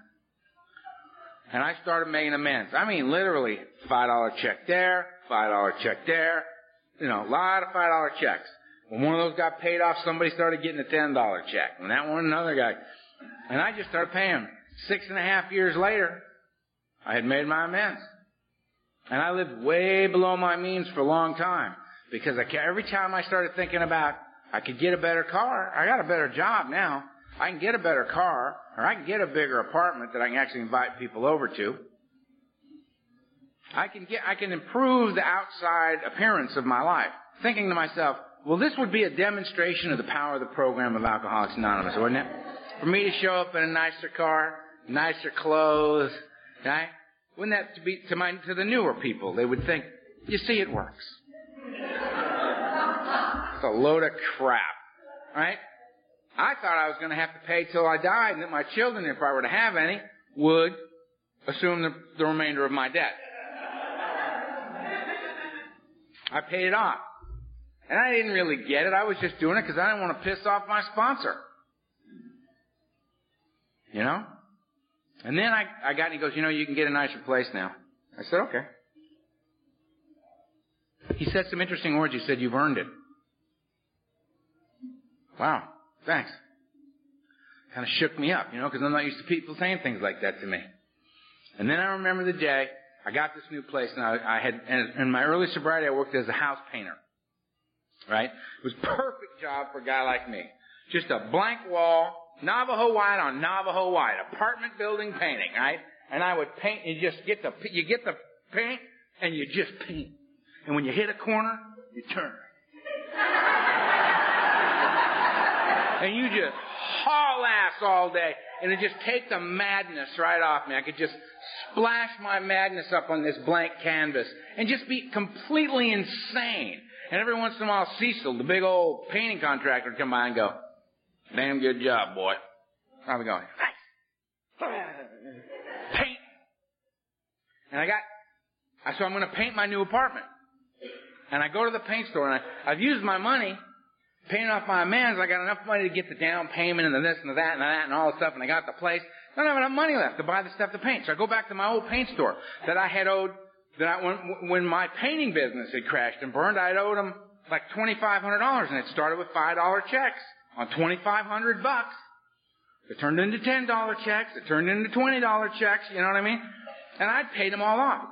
And I started making amends. I mean, literally, five dollar check there, five dollar check there, you know, a lot of five dollar checks. When one of those got paid off, somebody started getting a ten dollar check. When that one, another guy, and I just started paying. Six and a half years later, I had made my amends. And I lived way below my means for a long time because I, every time I started thinking about I could get a better car, I got a better job now. I can get a better car, or I can get a bigger apartment that I can actually invite people over to. I can get, I can improve the outside appearance of my life. Thinking to myself, well, this would be a demonstration of the power of the program of Alcoholics Anonymous, wouldn't it? For me to show up in a nicer car, nicer clothes, right? Wouldn't that be to my to the newer people? They would think, you see, it works. It's a load of crap, right? I thought I was going to have to pay till I died, and that my children, if I were to have any, would assume the, the remainder of my debt. I paid it off. And I didn't really get it. I was just doing it because I didn't want to piss off my sponsor. You know? And then I, I got, and he goes, you know, you can get a nicer place now. I said, okay. He said some interesting words. He said, you've earned it. Wow. Thanks. Kind of shook me up, you know, because I'm not used to people saying things like that to me. And then I remember the day I got this new place, and I, I had, in my early sobriety, I worked as a house painter. Right? It was perfect job for a guy like me. Just a blank wall, Navajo white on Navajo white, apartment building painting, right? And I would paint, you just get the, you get the paint, and you just paint. And when you hit a corner, you turn. And you just haul ass all day, and it just take the madness right off me. I could just splash my madness up on this blank canvas and just be completely insane. And every once in a while, Cecil, the big old painting contractor, would come by and go, "Damn good job, boy." I'll be going, "Thanks." Paint. And I got, I so I'm going to paint my new apartment. And I go to the paint store and I, I've used my money paying off my amends. I got enough money to get the down payment and the this and the that and the that and all the stuff. And I got the place. I don't have enough money left to buy the stuff to paint. So I go back to my old paint store that I had owed, that I, when, when my painting business had crashed and burned, I had owed them like $2,500 and it started with $5 checks on 2,500 bucks. It turned into $10 checks. It turned into $20 checks. You know what I mean? And I'd paid them all off.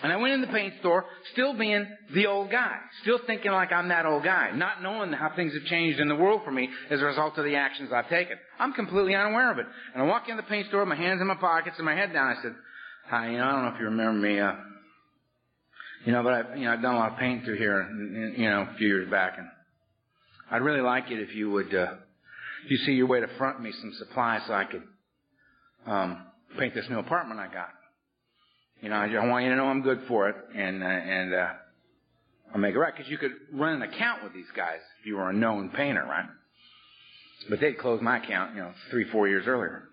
And I went in the paint store, still being the old guy, still thinking like I'm that old guy, not knowing how things have changed in the world for me as a result of the actions I've taken. I'm completely unaware of it. And I walk in the paint store, my hands in my pockets and my head down. I said, "Hi, you know, I don't know if you remember me, uh, you know, but I, you know, I've done a lot of paint through here, you know, a few years back, and I'd really like it if you would, uh, if you see your way to front me some supplies so I could um, paint this new apartment I got." You know, I want you to know I'm good for it, and uh, and uh, I'll make it right because you could run an account with these guys if you were a known painter, right? But they'd closed my account, you know, three four years earlier.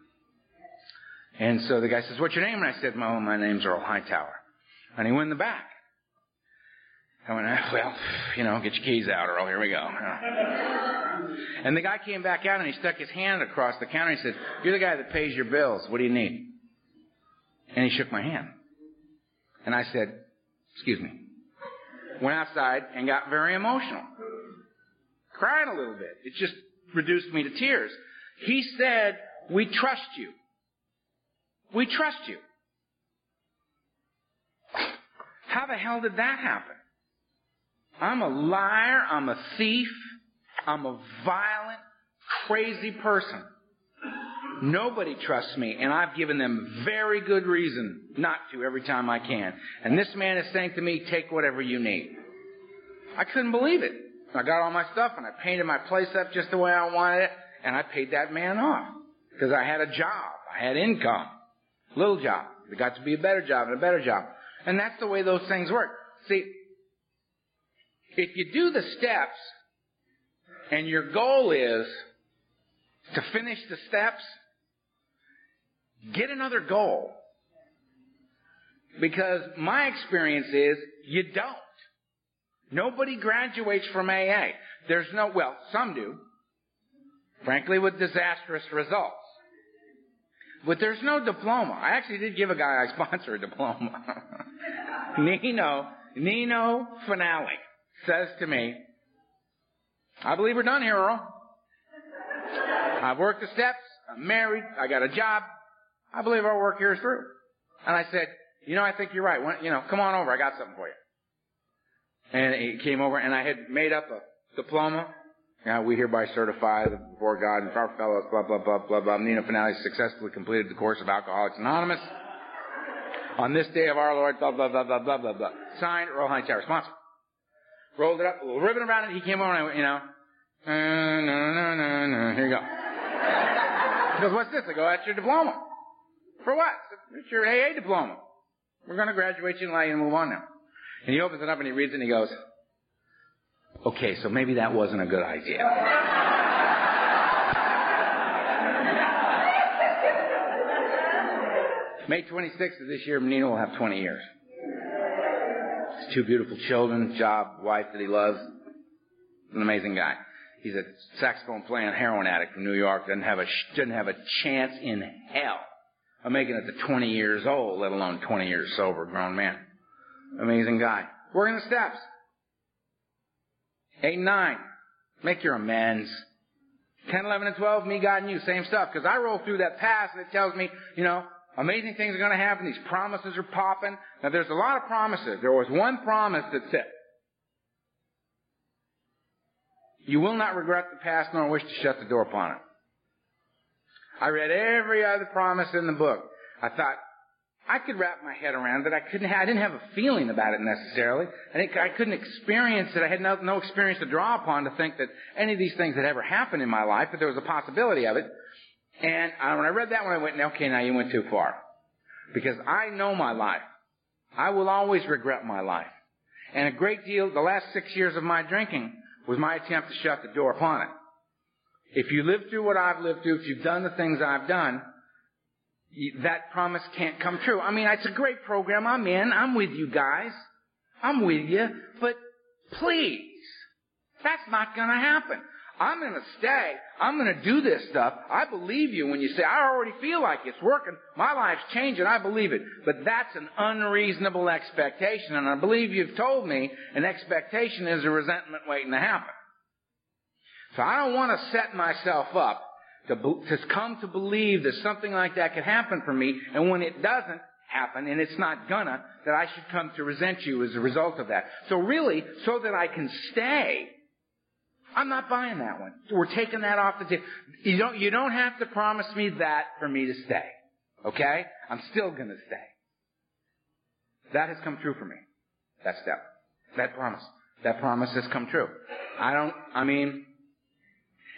And so the guy says, "What's your name?" And I said, "My my name's Earl Hightower." And he went in the back. I went, well, you know, get your keys out, Earl. Here we go. And the guy came back out and he stuck his hand across the counter. And He said, "You're the guy that pays your bills. What do you need?" And he shook my hand. And I said, excuse me. Went outside and got very emotional. Cried a little bit. It just reduced me to tears. He said, we trust you. We trust you. How the hell did that happen? I'm a liar. I'm a thief. I'm a violent, crazy person. Nobody trusts me, and I've given them very good reason not to every time I can. And this man is saying to me, take whatever you need. I couldn't believe it. I got all my stuff and I painted my place up just the way I wanted it, and I paid that man off. Because I had a job. I had income. Little job. It got to be a better job and a better job. And that's the way those things work. See, if you do the steps and your goal is to finish the steps, get another goal. Because my experience is you don't. Nobody graduates from AA. There's no, well, some do. Frankly, with disastrous results. But there's no diploma. I actually did give a guy I sponsor a diploma. Nino, Nino Finale says to me, I believe we're done here, Earl. I've worked the steps. I'm married. I got a job. I believe our work here is through. And I said, you know, I think you're right. When, you know, come on over. I got something for you. And he came over and I had made up a diploma. Now we hereby certify the before God and our fellows, blah, blah, blah, blah, blah. Nino Finale successfully completed the course of Alcoholics Anonymous. On this day of our Lord, blah, blah, blah, blah, blah, blah, blah. Signed, Earl Hightower, sponsor. Rolled it up, a little ribbon around it. He came over and I went, you know, no, no, no, no, here you go. He goes, what's this? I go, that's your diploma. For what? It's your AA diploma. We're going to graduate you and allow you move on now. And he opens it up and he reads it and he goes, okay, so maybe that wasn't a good idea. May 26th of this year, Nino will have 20 years. His two beautiful children, job, wife that he loves. An amazing guy. He's a saxophone playing heroin addict from New York. Doesn't have a doesn't have a chance in hell of making it to 20 years old, let alone 20 years sober, grown man. Amazing guy. Working the steps. Eight nine. Make your amends. 10, 11, and 12, me, God, and you, same stuff. Because I roll through that pass and it tells me, you know, amazing things are going to happen. These promises are popping. Now, there's a lot of promises. There was one promise that said, You will not regret the past nor wish to shut the door upon it. I read every other promise in the book. I thought, I could wrap my head around it. I couldn't. I didn't have a feeling about it necessarily. I think I couldn't experience it. I had no, no experience to draw upon to think that any of these things had ever happened in my life, but there was a possibility of it. And I, when I read that one, I went, "Okay, now you went too far," because I know my life. I will always regret my life, and a great deal. The last six years of my drinking was my attempt to shut the door upon it. If you live through what I've lived through, if you've done the things I've done, that promise can't come true. I mean, it's a great program. I'm in. I'm with you guys. I'm with you. But please, that's not going to happen. I'm going to stay. I'm going to do this stuff. I believe you when you say, I already feel like it's working. My life's changing. I believe it. But that's an unreasonable expectation. And I believe you've told me an expectation is a resentment waiting to happen. So I don't want to set myself up to, to come to believe that something like that could happen for me, and when it doesn't happen, and it's not gonna, that I should come to resent you as a result of that. So really, so that I can stay, I'm not buying that one. We're taking that off the table. You don't, you don't have to promise me that for me to stay. Okay? I'm still gonna stay. That has come true for me. That step. That promise. That promise has come true. I don't, I mean,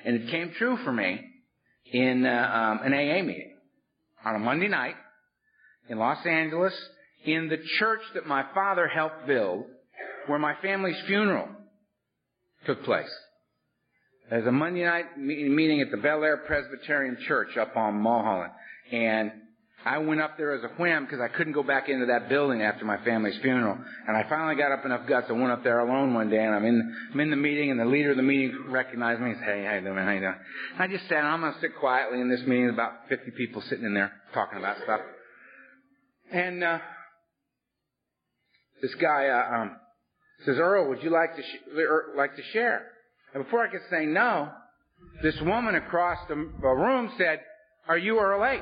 and it came true for me in uh, um, an AA meeting on a Monday night in Los Angeles in the church that my father helped build where my family's funeral took place. There's a Monday night meeting at the Bel Air Presbyterian Church up on Mulholland. And I went up there as a whim because I couldn't go back into that building after my family's funeral. And I finally got up enough guts. I went up there alone one day and I'm in, I'm in the meeting and the leader of the meeting recognized me and said, Hey, how you doing? How you doing? And I just sat I'm going to sit quietly in this meeting. About 50 people sitting in there talking about stuff. And, uh, this guy, uh, um, says, Earl, would you like to, sh- er, like to share? And before I could say no, this woman across the room said, Are you Earl H?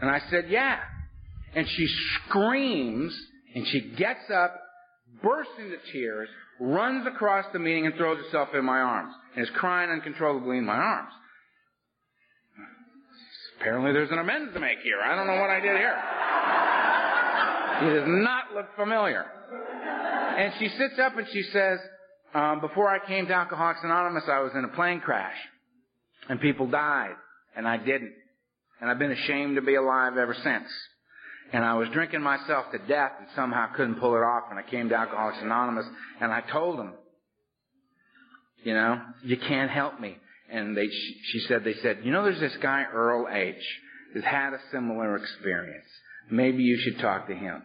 And I said, Yeah. And she screams and she gets up, bursts into tears, runs across the meeting and throws herself in my arms and is crying uncontrollably in my arms. Apparently there's an amends to make here. I don't know what I did here. He does not look familiar. And she sits up and she says, um, before I came to Alcoholics Anonymous, I was in a plane crash. And people died. And I didn't. And I've been ashamed to be alive ever since. And I was drinking myself to death and somehow couldn't pull it off And I came to Alcoholics Anonymous. And I told them, you know, you can't help me. And they, she said, they said, you know, there's this guy Earl H. who's had a similar experience. Maybe you should talk to him.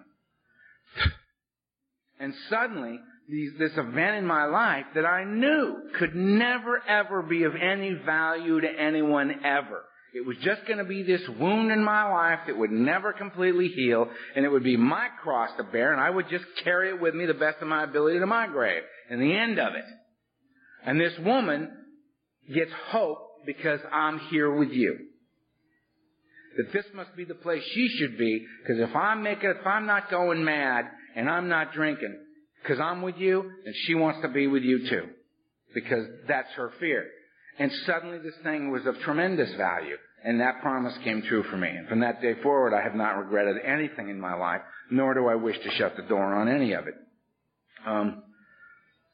and suddenly, these, this event in my life that I knew could never ever be of any value to anyone ever. It was just going to be this wound in my life that would never completely heal, and it would be my cross to bear, and I would just carry it with me the best of my ability to my grave, and the end of it. And this woman gets hope because I'm here with you. That this must be the place she should be, because if I'm making, if I'm not going mad and I'm not drinking, because I'm with you, and she wants to be with you too. Because that's her fear. And suddenly this thing was of tremendous value. And that promise came true for me. And from that day forward, I have not regretted anything in my life, nor do I wish to shut the door on any of it. Um,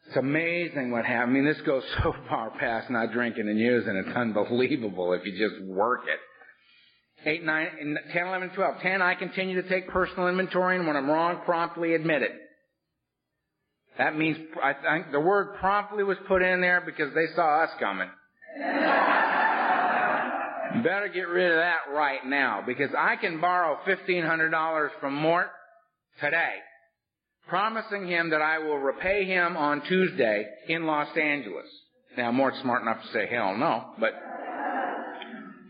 it's amazing what happens. I mean, this goes so far past not drinking and using. It's unbelievable if you just work it. 8, 9, 10, 11, 12. 10, I continue to take personal inventory and when I'm wrong, promptly admit it. That means, I think the word promptly was put in there because they saw us coming. Better get rid of that right now because I can borrow $1,500 from Mort today, promising him that I will repay him on Tuesday in Los Angeles. Now, Mort's smart enough to say, hell no, but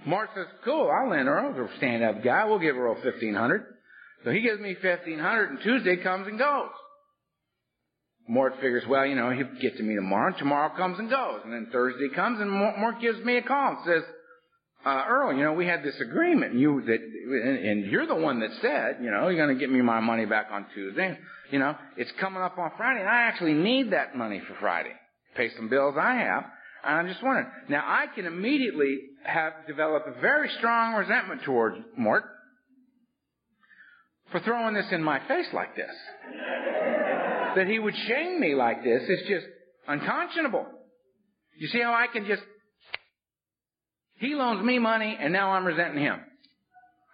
Mort says, cool, I'll lend Earl. He's a stand-up guy. We'll give Earl 1500 So he gives me 1500 and Tuesday comes and goes. Mort figures, well, you know, he'll get to me tomorrow. And tomorrow comes and goes. And then Thursday comes and Mort gives me a call and says, uh, Earl, you know, we had this agreement. You that, and you're the one that said, you know, you're going to get me my money back on Tuesday. You know, it's coming up on Friday, and I actually need that money for Friday. Pay some bills I have. And I'm just wondering. Now, I can immediately have developed a very strong resentment towards Mort for throwing this in my face like this that he would shame me like this is just unconscionable. You see how I can just, he loans me money and now I'm resenting him.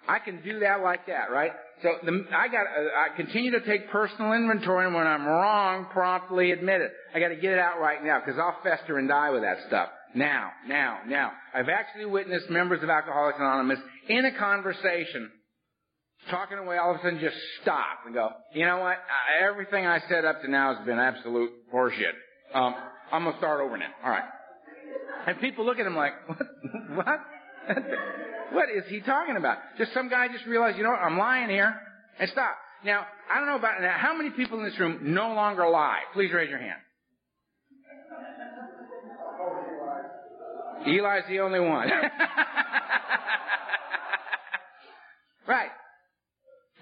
I can do that like that, right? So the, I got, I continue to take personal inventory and when I'm wrong, promptly admit it. I got to get it out right now because I'll fester and die with that stuff. Now, now, now. I've actually witnessed members of Alcoholics Anonymous in a conversation talking away, all of a sudden just stop and go, you know what? Everything I said up to now has been absolute horseshit. Um, I'm gonna start over now. All right. And people look at him like, what? what? what is he talking about? Just some guy just realized, you know what? I'm lying here, and stop. Now, I don't know about now. How many people in this room no longer lie? Please raise your hand. Eli's the only one. right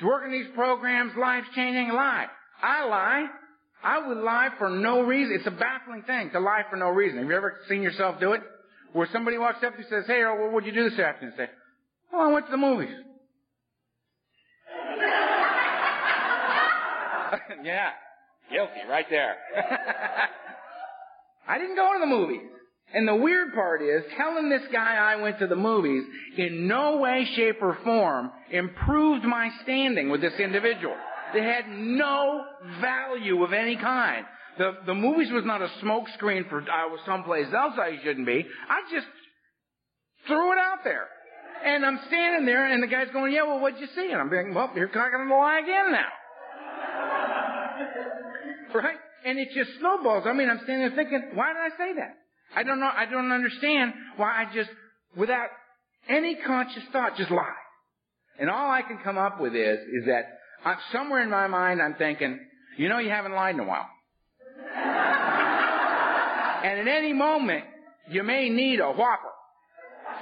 to work in these programs, life changing life. I lie. I would lie for no reason. It's a baffling thing to lie for no reason. Have you ever seen yourself do it? Where somebody walks up and says, Hey, what would you do this afternoon? say, Oh, I went to the movies. yeah. Guilty right there. I didn't go to the movies. And the weird part is, telling this guy I went to the movies in no way, shape, or form improved my standing with this individual. They had no value of any kind. The, the movies was not a smokescreen for I was someplace else I shouldn't be. I just threw it out there. And I'm standing there and the guy's going, yeah, well, what'd you see? And I'm thinking, well, you're cocking the lie again now. right? And it just snowballs. I mean, I'm standing there thinking, why did I say that? I don't know, I don't understand why I just, without any conscious thought, just lie. And all I can come up with is, is that uh, somewhere in my mind I'm thinking, you know you haven't lied in a while. and at any moment, you may need a whopper.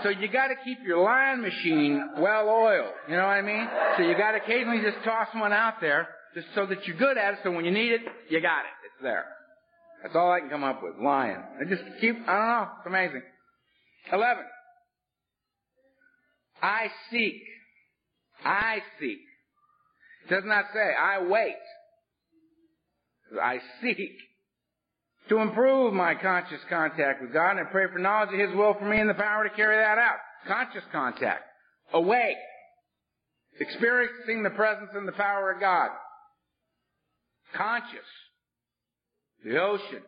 So you gotta keep your line machine well oiled. You know what I mean? So you gotta occasionally just toss one out there just so that you're good at it so when you need it, you got it. It's there. That's all I can come up with. Lion. I just keep, I don't know. It's amazing. 11. I seek. I seek. It does not say, I wait. I seek to improve my conscious contact with God and I pray for knowledge of His will for me and the power to carry that out. Conscious contact. Awake. Experiencing the presence and the power of God. Conscious. The ocean.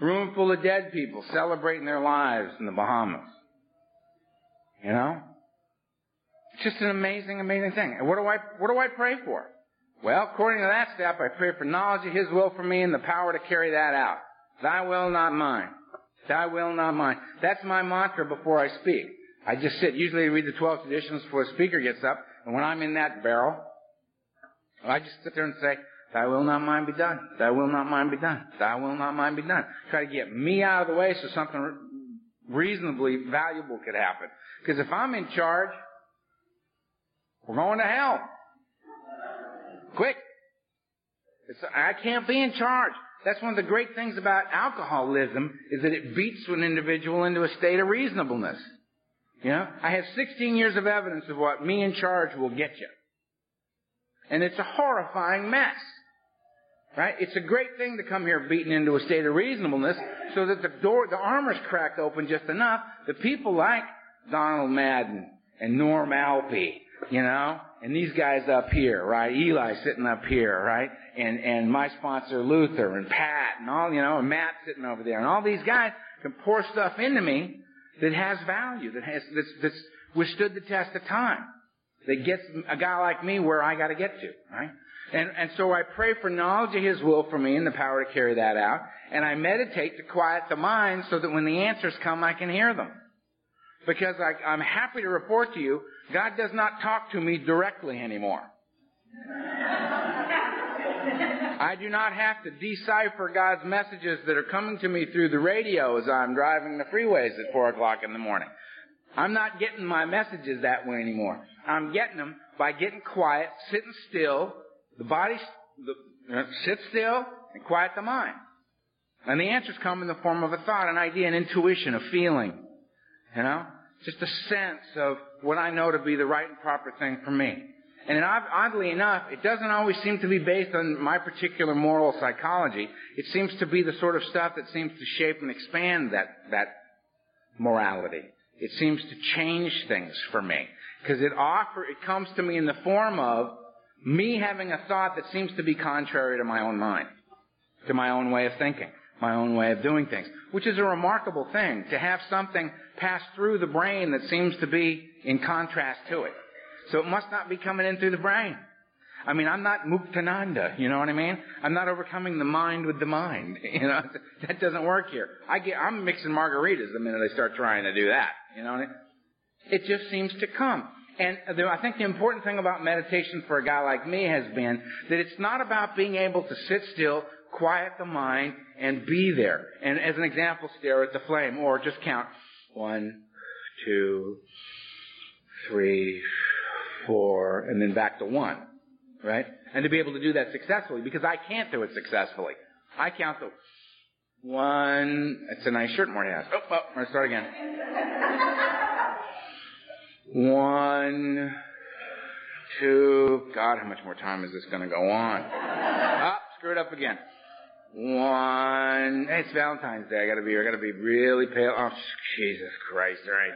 Room full of dead people celebrating their lives in the Bahamas. You know? It's just an amazing, amazing thing. And what do I, what do I pray for? Well, according to that step, I pray for knowledge of His will for me and the power to carry that out. Thy will, not mine. Thy will, not mine. That's my mantra before I speak. I just sit, usually read the 12 traditions before a speaker gets up, and when I'm in that barrel, I just sit there and say, Thy will not mine be done. Thy will not mine be done. Thy will not mine be done. Try to get me out of the way so something reasonably valuable could happen. Because if I'm in charge, we're going to hell. Quick. It's, I can't be in charge. That's one of the great things about alcoholism is that it beats an individual into a state of reasonableness. You know, I have 16 years of evidence of what me in charge will get you. And it's a horrifying mess. Right? It's a great thing to come here beaten into a state of reasonableness so that the door, the armor's cracked open just enough that people like Donald Madden and Norm Alpey, you know, and these guys up here, right? Eli sitting up here, right? And, and my sponsor Luther and Pat and all, you know, and Matt sitting over there and all these guys can pour stuff into me that has value, that has, that's, that's withstood the test of time. That gets a guy like me where I gotta get to, right? And, and so I pray for knowledge of His will for me and the power to carry that out. And I meditate to quiet the mind so that when the answers come, I can hear them. Because I, I'm happy to report to you, God does not talk to me directly anymore. I do not have to decipher God's messages that are coming to me through the radio as I'm driving the freeways at 4 o'clock in the morning. I'm not getting my messages that way anymore. I'm getting them by getting quiet, sitting still, the body the, uh, sit still and quiet the mind. And the answers come in the form of a thought, an idea, an intuition, a feeling. You know? Just a sense of what I know to be the right and proper thing for me. And oddly enough, it doesn't always seem to be based on my particular moral psychology. It seems to be the sort of stuff that seems to shape and expand that, that morality. It seems to change things for me. Because it offer, it comes to me in the form of me having a thought that seems to be contrary to my own mind, to my own way of thinking, my own way of doing things, which is a remarkable thing to have something pass through the brain that seems to be in contrast to it. So it must not be coming in through the brain. I mean, I'm not Muktananda, you know what I mean? I'm not overcoming the mind with the mind. You know, that doesn't work here. I get, I'm mixing margaritas the minute I start trying to do that. You know, I mean? it just seems to come. And I think the important thing about meditation for a guy like me has been that it's not about being able to sit still, quiet the mind, and be there. And as an example, stare at the flame, or just count one, two, three, four, and then back to one. Right? And to be able to do that successfully, because I can't do it successfully. I count the one, it's a nice shirt Morty has. Oh, oh, I'm to start again. One, two, God, how much more time is this going to go on? Ah, screw it up again. One, hey, it's Valentine's Day. I gotta be, I gotta be really pale. Oh, Jesus Christ, alright.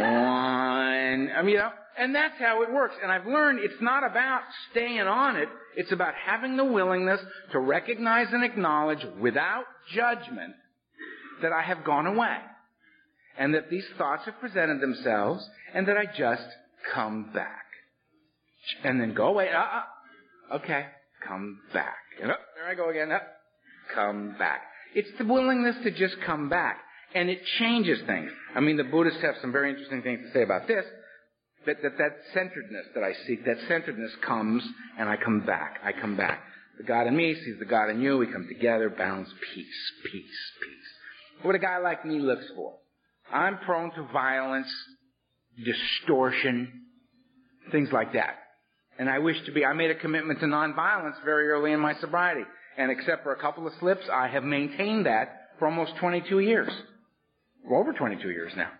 One, I mean, you know, and that's how it works. And I've learned it's not about staying on it. It's about having the willingness to recognize and acknowledge without judgment that I have gone away and that these thoughts have presented themselves and that I just come back. And then go away. Uh, uh, okay. Come back. And, uh, there I go again. Uh, come back. It's the willingness to just come back. And it changes things. I mean, the Buddhists have some very interesting things to say about this. That, that, that centeredness that I seek, that centeredness comes and I come back. I come back. The God in me sees the God in you. We come together, balance, peace, peace, peace. what a guy like me looks for. I'm prone to violence, distortion, things like that. And I wish to be, I made a commitment to nonviolence very early in my sobriety. And except for a couple of slips, I have maintained that for almost 22 years. Over 22 years now.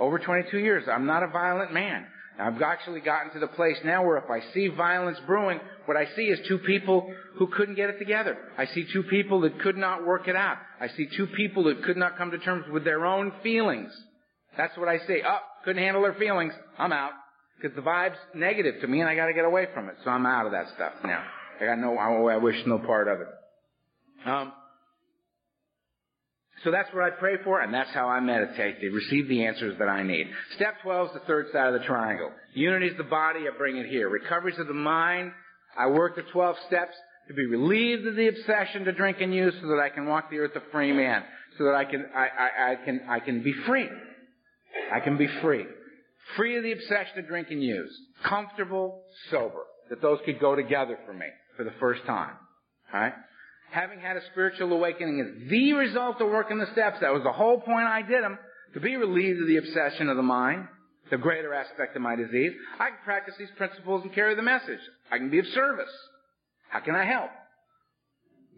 Over 22 years. I'm not a violent man. I've actually gotten to the place now where if I see violence brewing, what I see is two people who couldn't get it together. I see two people that could not work it out. I see two people that could not come to terms with their own feelings. That's what I see. Oh, couldn't handle their feelings. I'm out. Because the vibe's negative to me and I gotta get away from it. So I'm out of that stuff now. I got no, I wish no part of it. Um, so that's what I pray for, and that's how I meditate. They receive the answers that I need. Step 12 is the third side of the triangle. Unity is the body, I bring it here. Recoveries of the mind, I work the 12 steps to be relieved of the obsession to drink and use so that I can walk the earth a free man. So that I can, I, I, I can, I can be free. I can be free. Free of the obsession to drink and use. Comfortable, sober. That those could go together for me for the first time. Alright? Having had a spiritual awakening is the result of working the steps. That was the whole point I did them, to be relieved of the obsession of the mind, the greater aspect of my disease. I can practice these principles and carry the message. I can be of service. How can I help?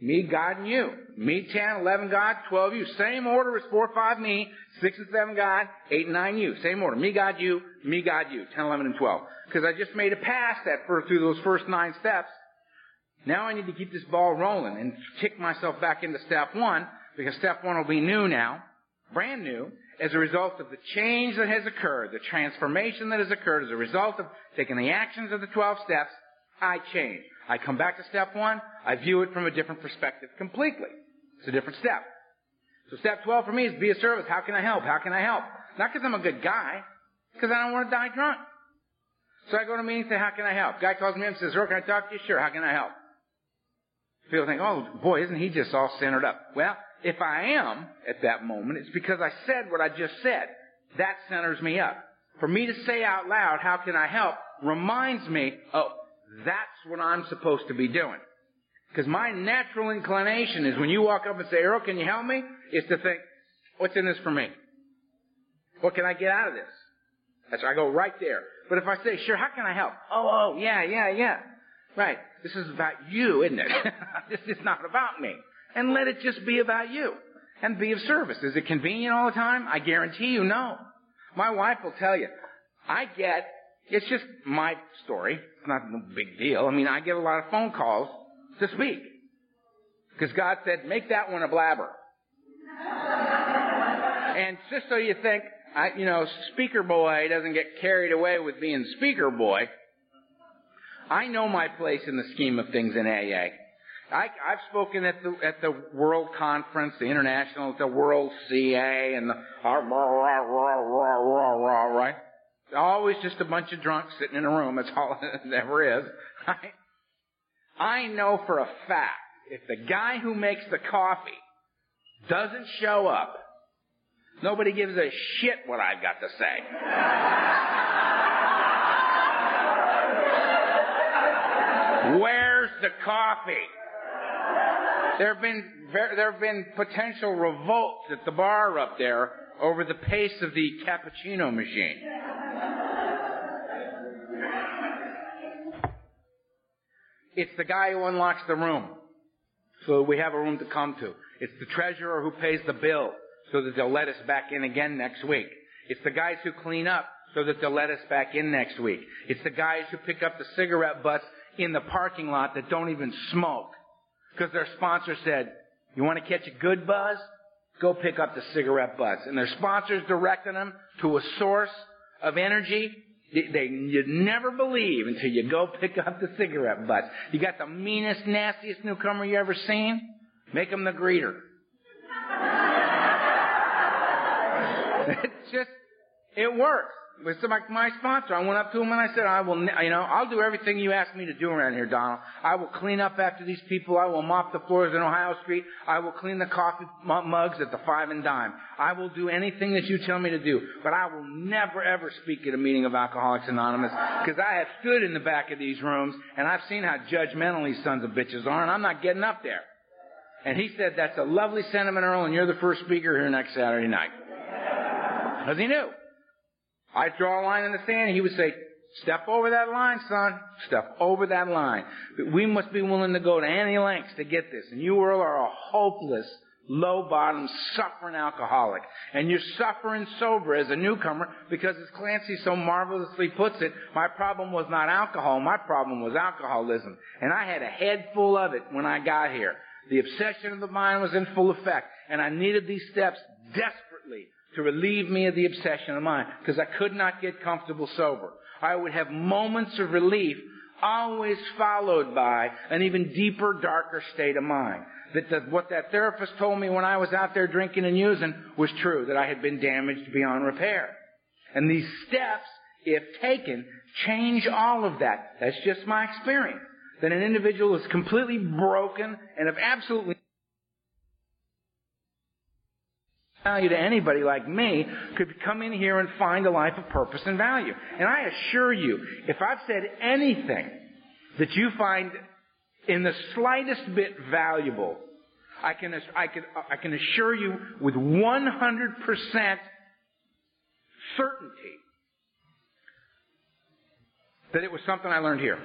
Me, God, and you. Me, 10, 11, God, 12, you. Same order as 4, 5, me, 6 and 7, God, 8 and 9, you. Same order. Me, God, you, me, God, you. 10, 11, and 12. Because I just made a pass that through those first nine steps. Now I need to keep this ball rolling and kick myself back into step one because step one will be new now, brand new, as a result of the change that has occurred, the transformation that has occurred as a result of taking the actions of the 12 steps, I change. I come back to step one, I view it from a different perspective completely. It's a different step. So step 12 for me is be a service. How can I help? How can I help? Not because I'm a good guy, because I don't want to die drunk. So I go to a meeting and say, how can I help? Guy calls me and says, Earl, can I talk to you? Sure, how can I help? People think, oh boy, isn't he just all centered up? Well, if I am at that moment, it's because I said what I just said. That centers me up. For me to say out loud, how can I help, reminds me, oh, that's what I'm supposed to be doing. Because my natural inclination is when you walk up and say, Earl, can you help me? Is to think, what's in this for me? What can I get out of this? That's I go right there. But if I say, sure, how can I help? Oh, oh, yeah, yeah, yeah. Right. This is about you, isn't it? this is not about me. And let it just be about you. And be of service. Is it convenient all the time? I guarantee you no. My wife will tell you, I get, it's just my story. It's not a big deal. I mean, I get a lot of phone calls to speak. Because God said, make that one a blabber. and just so you think, I, you know, speaker boy doesn't get carried away with being speaker boy. I know my place in the scheme of things in AA. I, I've spoken at the at the World Conference, the International, the World CA, and the right. Always just a bunch of drunks sitting in a room. That's all it ever is. I know for a fact if the guy who makes the coffee doesn't show up, nobody gives a shit what I've got to say. Where's the coffee? There have been there have been potential revolts at the bar up there over the pace of the cappuccino machine. It's the guy who unlocks the room so we have a room to come to. It's the treasurer who pays the bill so that they'll let us back in again next week. It's the guys who clean up so that they'll let us back in next week. It's the guys who pick up the cigarette butts in the parking lot that don't even smoke. Because their sponsor said, you want to catch a good buzz? Go pick up the cigarette butts. And their sponsor's directing them to a source of energy they, you'd never believe until you go pick up the cigarette butts. You got the meanest, nastiest newcomer you ever seen? Make them the greeter. it's just, it works with my, my sponsor. I went up to him and I said, I will, you know, I'll do everything you ask me to do around here, Donald. I will clean up after these people. I will mop the floors in Ohio Street. I will clean the coffee mugs at the five and dime. I will do anything that you tell me to do. But I will never ever speak at a meeting of Alcoholics Anonymous because I have stood in the back of these rooms and I've seen how judgmental these sons of bitches are and I'm not getting up there. And he said, that's a lovely sentiment, Earl, and you're the first speaker here next Saturday night. Because he knew. I'd draw a line in the sand, and he would say, step over that line, son. Step over that line. We must be willing to go to any lengths to get this. And you, Earl, are a hopeless, low bottom, suffering alcoholic. And you're suffering sober as a newcomer because as Clancy so marvelously puts it, my problem was not alcohol, my problem was alcoholism. And I had a head full of it when I got here. The obsession of the mind was in full effect, and I needed these steps desperately to relieve me of the obsession of mind, because I could not get comfortable sober. I would have moments of relief, always followed by an even deeper, darker state of mind. That the, what that therapist told me when I was out there drinking and using was true, that I had been damaged beyond repair. And these steps, if taken, change all of that. That's just my experience that an individual is completely broken and of absolutely value to anybody like me could come in here and find a life of purpose and value. And I assure you, if I've said anything that you find in the slightest bit valuable, I can, I can, I can assure you with 100% certainty that it was something I learned here.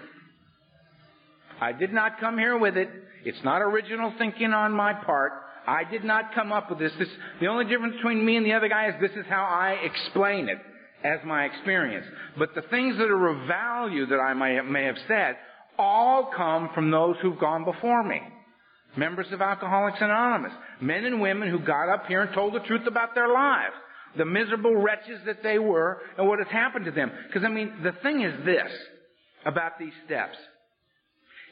I did not come here with it. It's not original thinking on my part. I did not come up with this. this. The only difference between me and the other guy is this is how I explain it as my experience. But the things that are of value that I may, may have said all come from those who've gone before me. Members of Alcoholics Anonymous. Men and women who got up here and told the truth about their lives. The miserable wretches that they were and what has happened to them. Because I mean, the thing is this about these steps.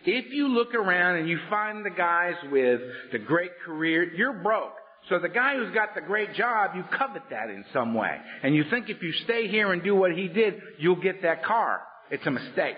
If you look around and you find the guys with the great career, you're broke. So the guy who's got the great job, you covet that in some way. And you think if you stay here and do what he did, you'll get that car. It's a mistake.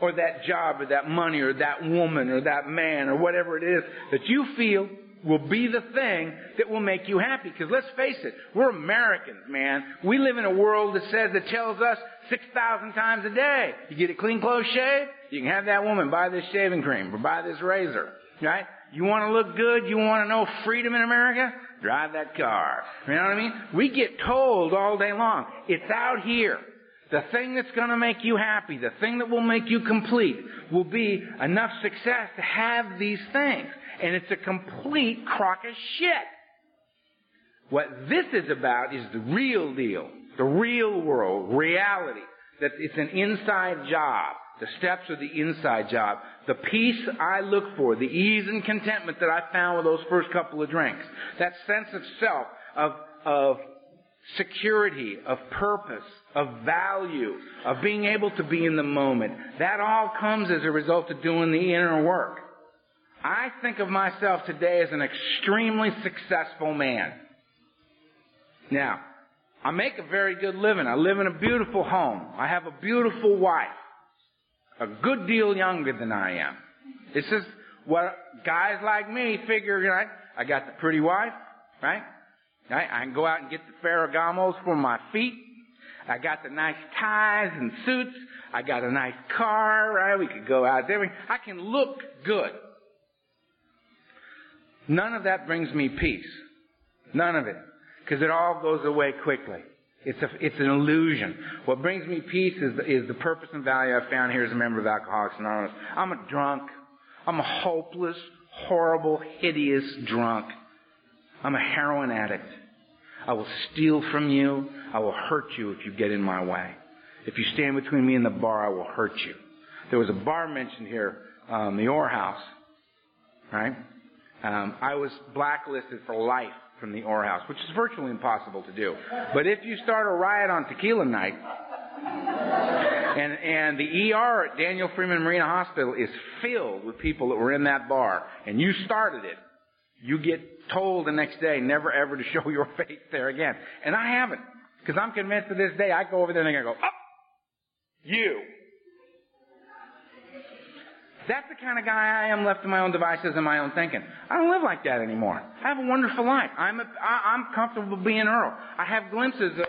Or that job or that money or that woman or that man or whatever it is that you feel will be the thing that will make you happy. Because let's face it, we're Americans, man. We live in a world that says, that tells us 6,000 times a day, you get a clean clothes shave, you can have that woman buy this shaving cream or buy this razor, right? You want to look good, you want to know freedom in America? Drive that car. You know what I mean? We get told all day long, it's out here. The thing that's going to make you happy, the thing that will make you complete, will be enough success to have these things. And it's a complete crock of shit. What this is about is the real deal, the real world, reality. That it's an inside job. The steps are the inside job. The peace I look for, the ease and contentment that I found with those first couple of drinks. That sense of self, of, of security, of purpose, of value, of being able to be in the moment. That all comes as a result of doing the inner work. I think of myself today as an extremely successful man. Now, I make a very good living. I live in a beautiful home. I have a beautiful wife. A good deal younger than I am. This is what guys like me figure, right? I got the pretty wife, right? right? I can go out and get the Ferragamos for my feet. I got the nice ties and suits. I got a nice car, right? We could go out there. I can look good. None of that brings me peace. None of it. Because it all goes away quickly. It's, a, it's an illusion. What brings me peace is the, is the purpose and value I found here as a member of Alcoholics Anonymous. I'm a drunk. I'm a hopeless, horrible, hideous drunk. I'm a heroin addict. I will steal from you. I will hurt you if you get in my way. If you stand between me and the bar, I will hurt you. There was a bar mentioned here, um, the Orr House, right? Um, I was blacklisted for life from the Orr House, which is virtually impossible to do. But if you start a riot on tequila night, and and the ER at Daniel Freeman Marina Hospital is filled with people that were in that bar, and you started it, you get told the next day never ever to show your face there again. And I haven't, because I'm convinced to this day I go over there and I go, up, oh, you. That's the kind of guy I am left to my own devices and my own thinking. I don't live like that anymore. I have a wonderful life. I'm, a, I, I'm comfortable being Earl. I have glimpses of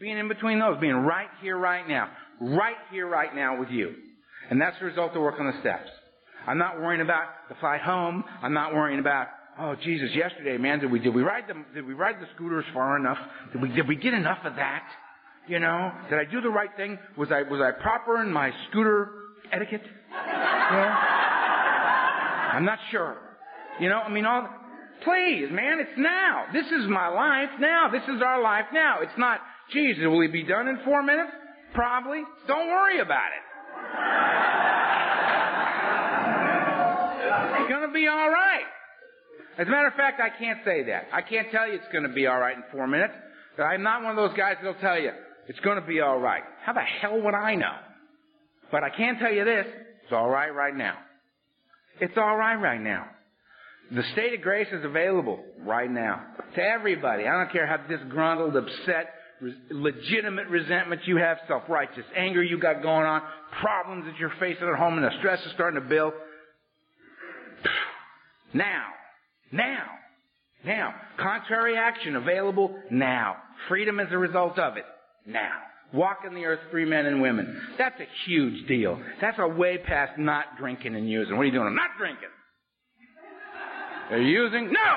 being in between those, being right here, right now. Right here, right now with you. And that's the result of work on the steps. I'm not worrying about the flight home. I'm not worrying about, oh Jesus, yesterday, man, did we, did we ride the, did we ride the scooters far enough? Did we, did we get enough of that? You know, did I do the right thing? Was I, was I proper in my scooter etiquette? I'm not sure. You know, I mean, all, please, man, it's now. This is my life now. This is our life now. It's not, geez, will he be done in four minutes? Probably. Don't worry about it. It's gonna be alright. As a matter of fact, I can't say that. I can't tell you it's gonna be alright in four minutes. I'm not one of those guys that'll tell you it's gonna be alright. How the hell would I know? But I can tell you this, it's alright right now. It's alright right now. The state of grace is available right now to everybody. I don't care how disgruntled, upset, legitimate resentment you have, self-righteous anger you got going on, problems that you're facing at home, and the stress is starting to build. Now, now, now, contrary action available now. Freedom as a result of it now. Walking the earth, free men and women. That's a huge deal. That's a way past not drinking and using. What are you doing? I'm not drinking. Are you using? No!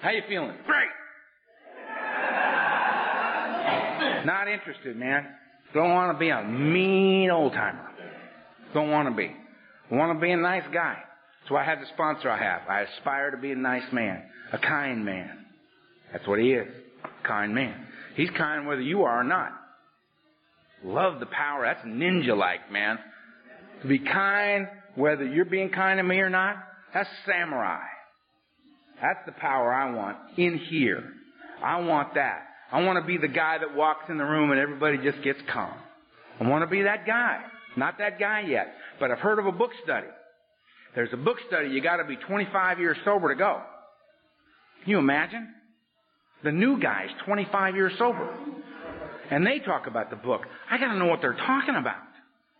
How you feeling? Great! Not interested, man. Don't want to be a mean old timer. Don't want to be. Want to be a nice guy. That's why I have the sponsor I have. I aspire to be a nice man, a kind man. That's what he is. Kind man. He's kind whether you are or not. Love the power. That's ninja-like, man. To be kind whether you're being kind to me or not, that's samurai. That's the power I want in here. I want that. I want to be the guy that walks in the room and everybody just gets calm. I want to be that guy. Not that guy yet, but I've heard of a book study. There's a book study you got to be 25 years sober to go. Can you imagine? The new guy's 25 years sober. And they talk about the book. I got to know what they're talking about.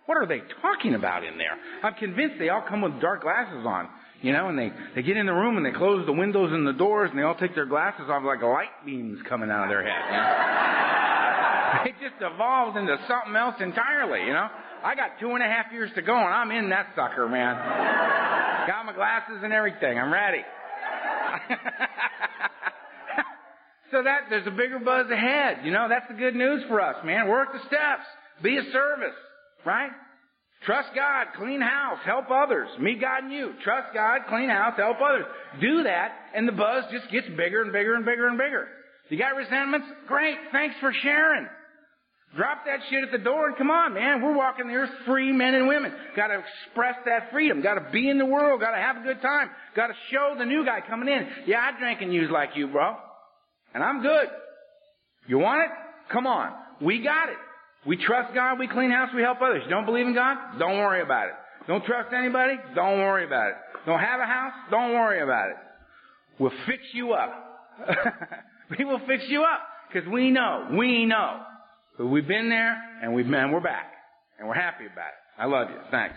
What are they talking about in there? I'm convinced they all come with dark glasses on. You know, and they, they get in the room and they close the windows and the doors and they all take their glasses off like light beams coming out of their head. You know? it just evolved into something else entirely, you know? I got two and a half years to go and I'm in that sucker, man. got my glasses and everything. I'm ready. so that, there's a bigger buzz ahead. You know, that's the good news for us, man. Work the steps. Be a service. Right? Trust God, clean house, help others. Me, God, and you. Trust God, clean house, help others. Do that, and the buzz just gets bigger and bigger and bigger and bigger. You got resentments? Great. Thanks for sharing. Drop that shit at the door and come on, man. We're walking the earth free men and women. Gotta express that freedom. Gotta be in the world. Gotta have a good time. Gotta show the new guy coming in. Yeah, I drink and use like you, bro. And I'm good. You want it? Come on. We got it. We trust God, we clean house, we help others. You don't believe in God? Don't worry about it. Don't trust anybody? Don't worry about it. Don't have a house? Don't worry about it. We'll fix you up. we will fix you up. Because we know, we know. But we've been there and we've and we're back. And we're happy about it. I love you. Thanks.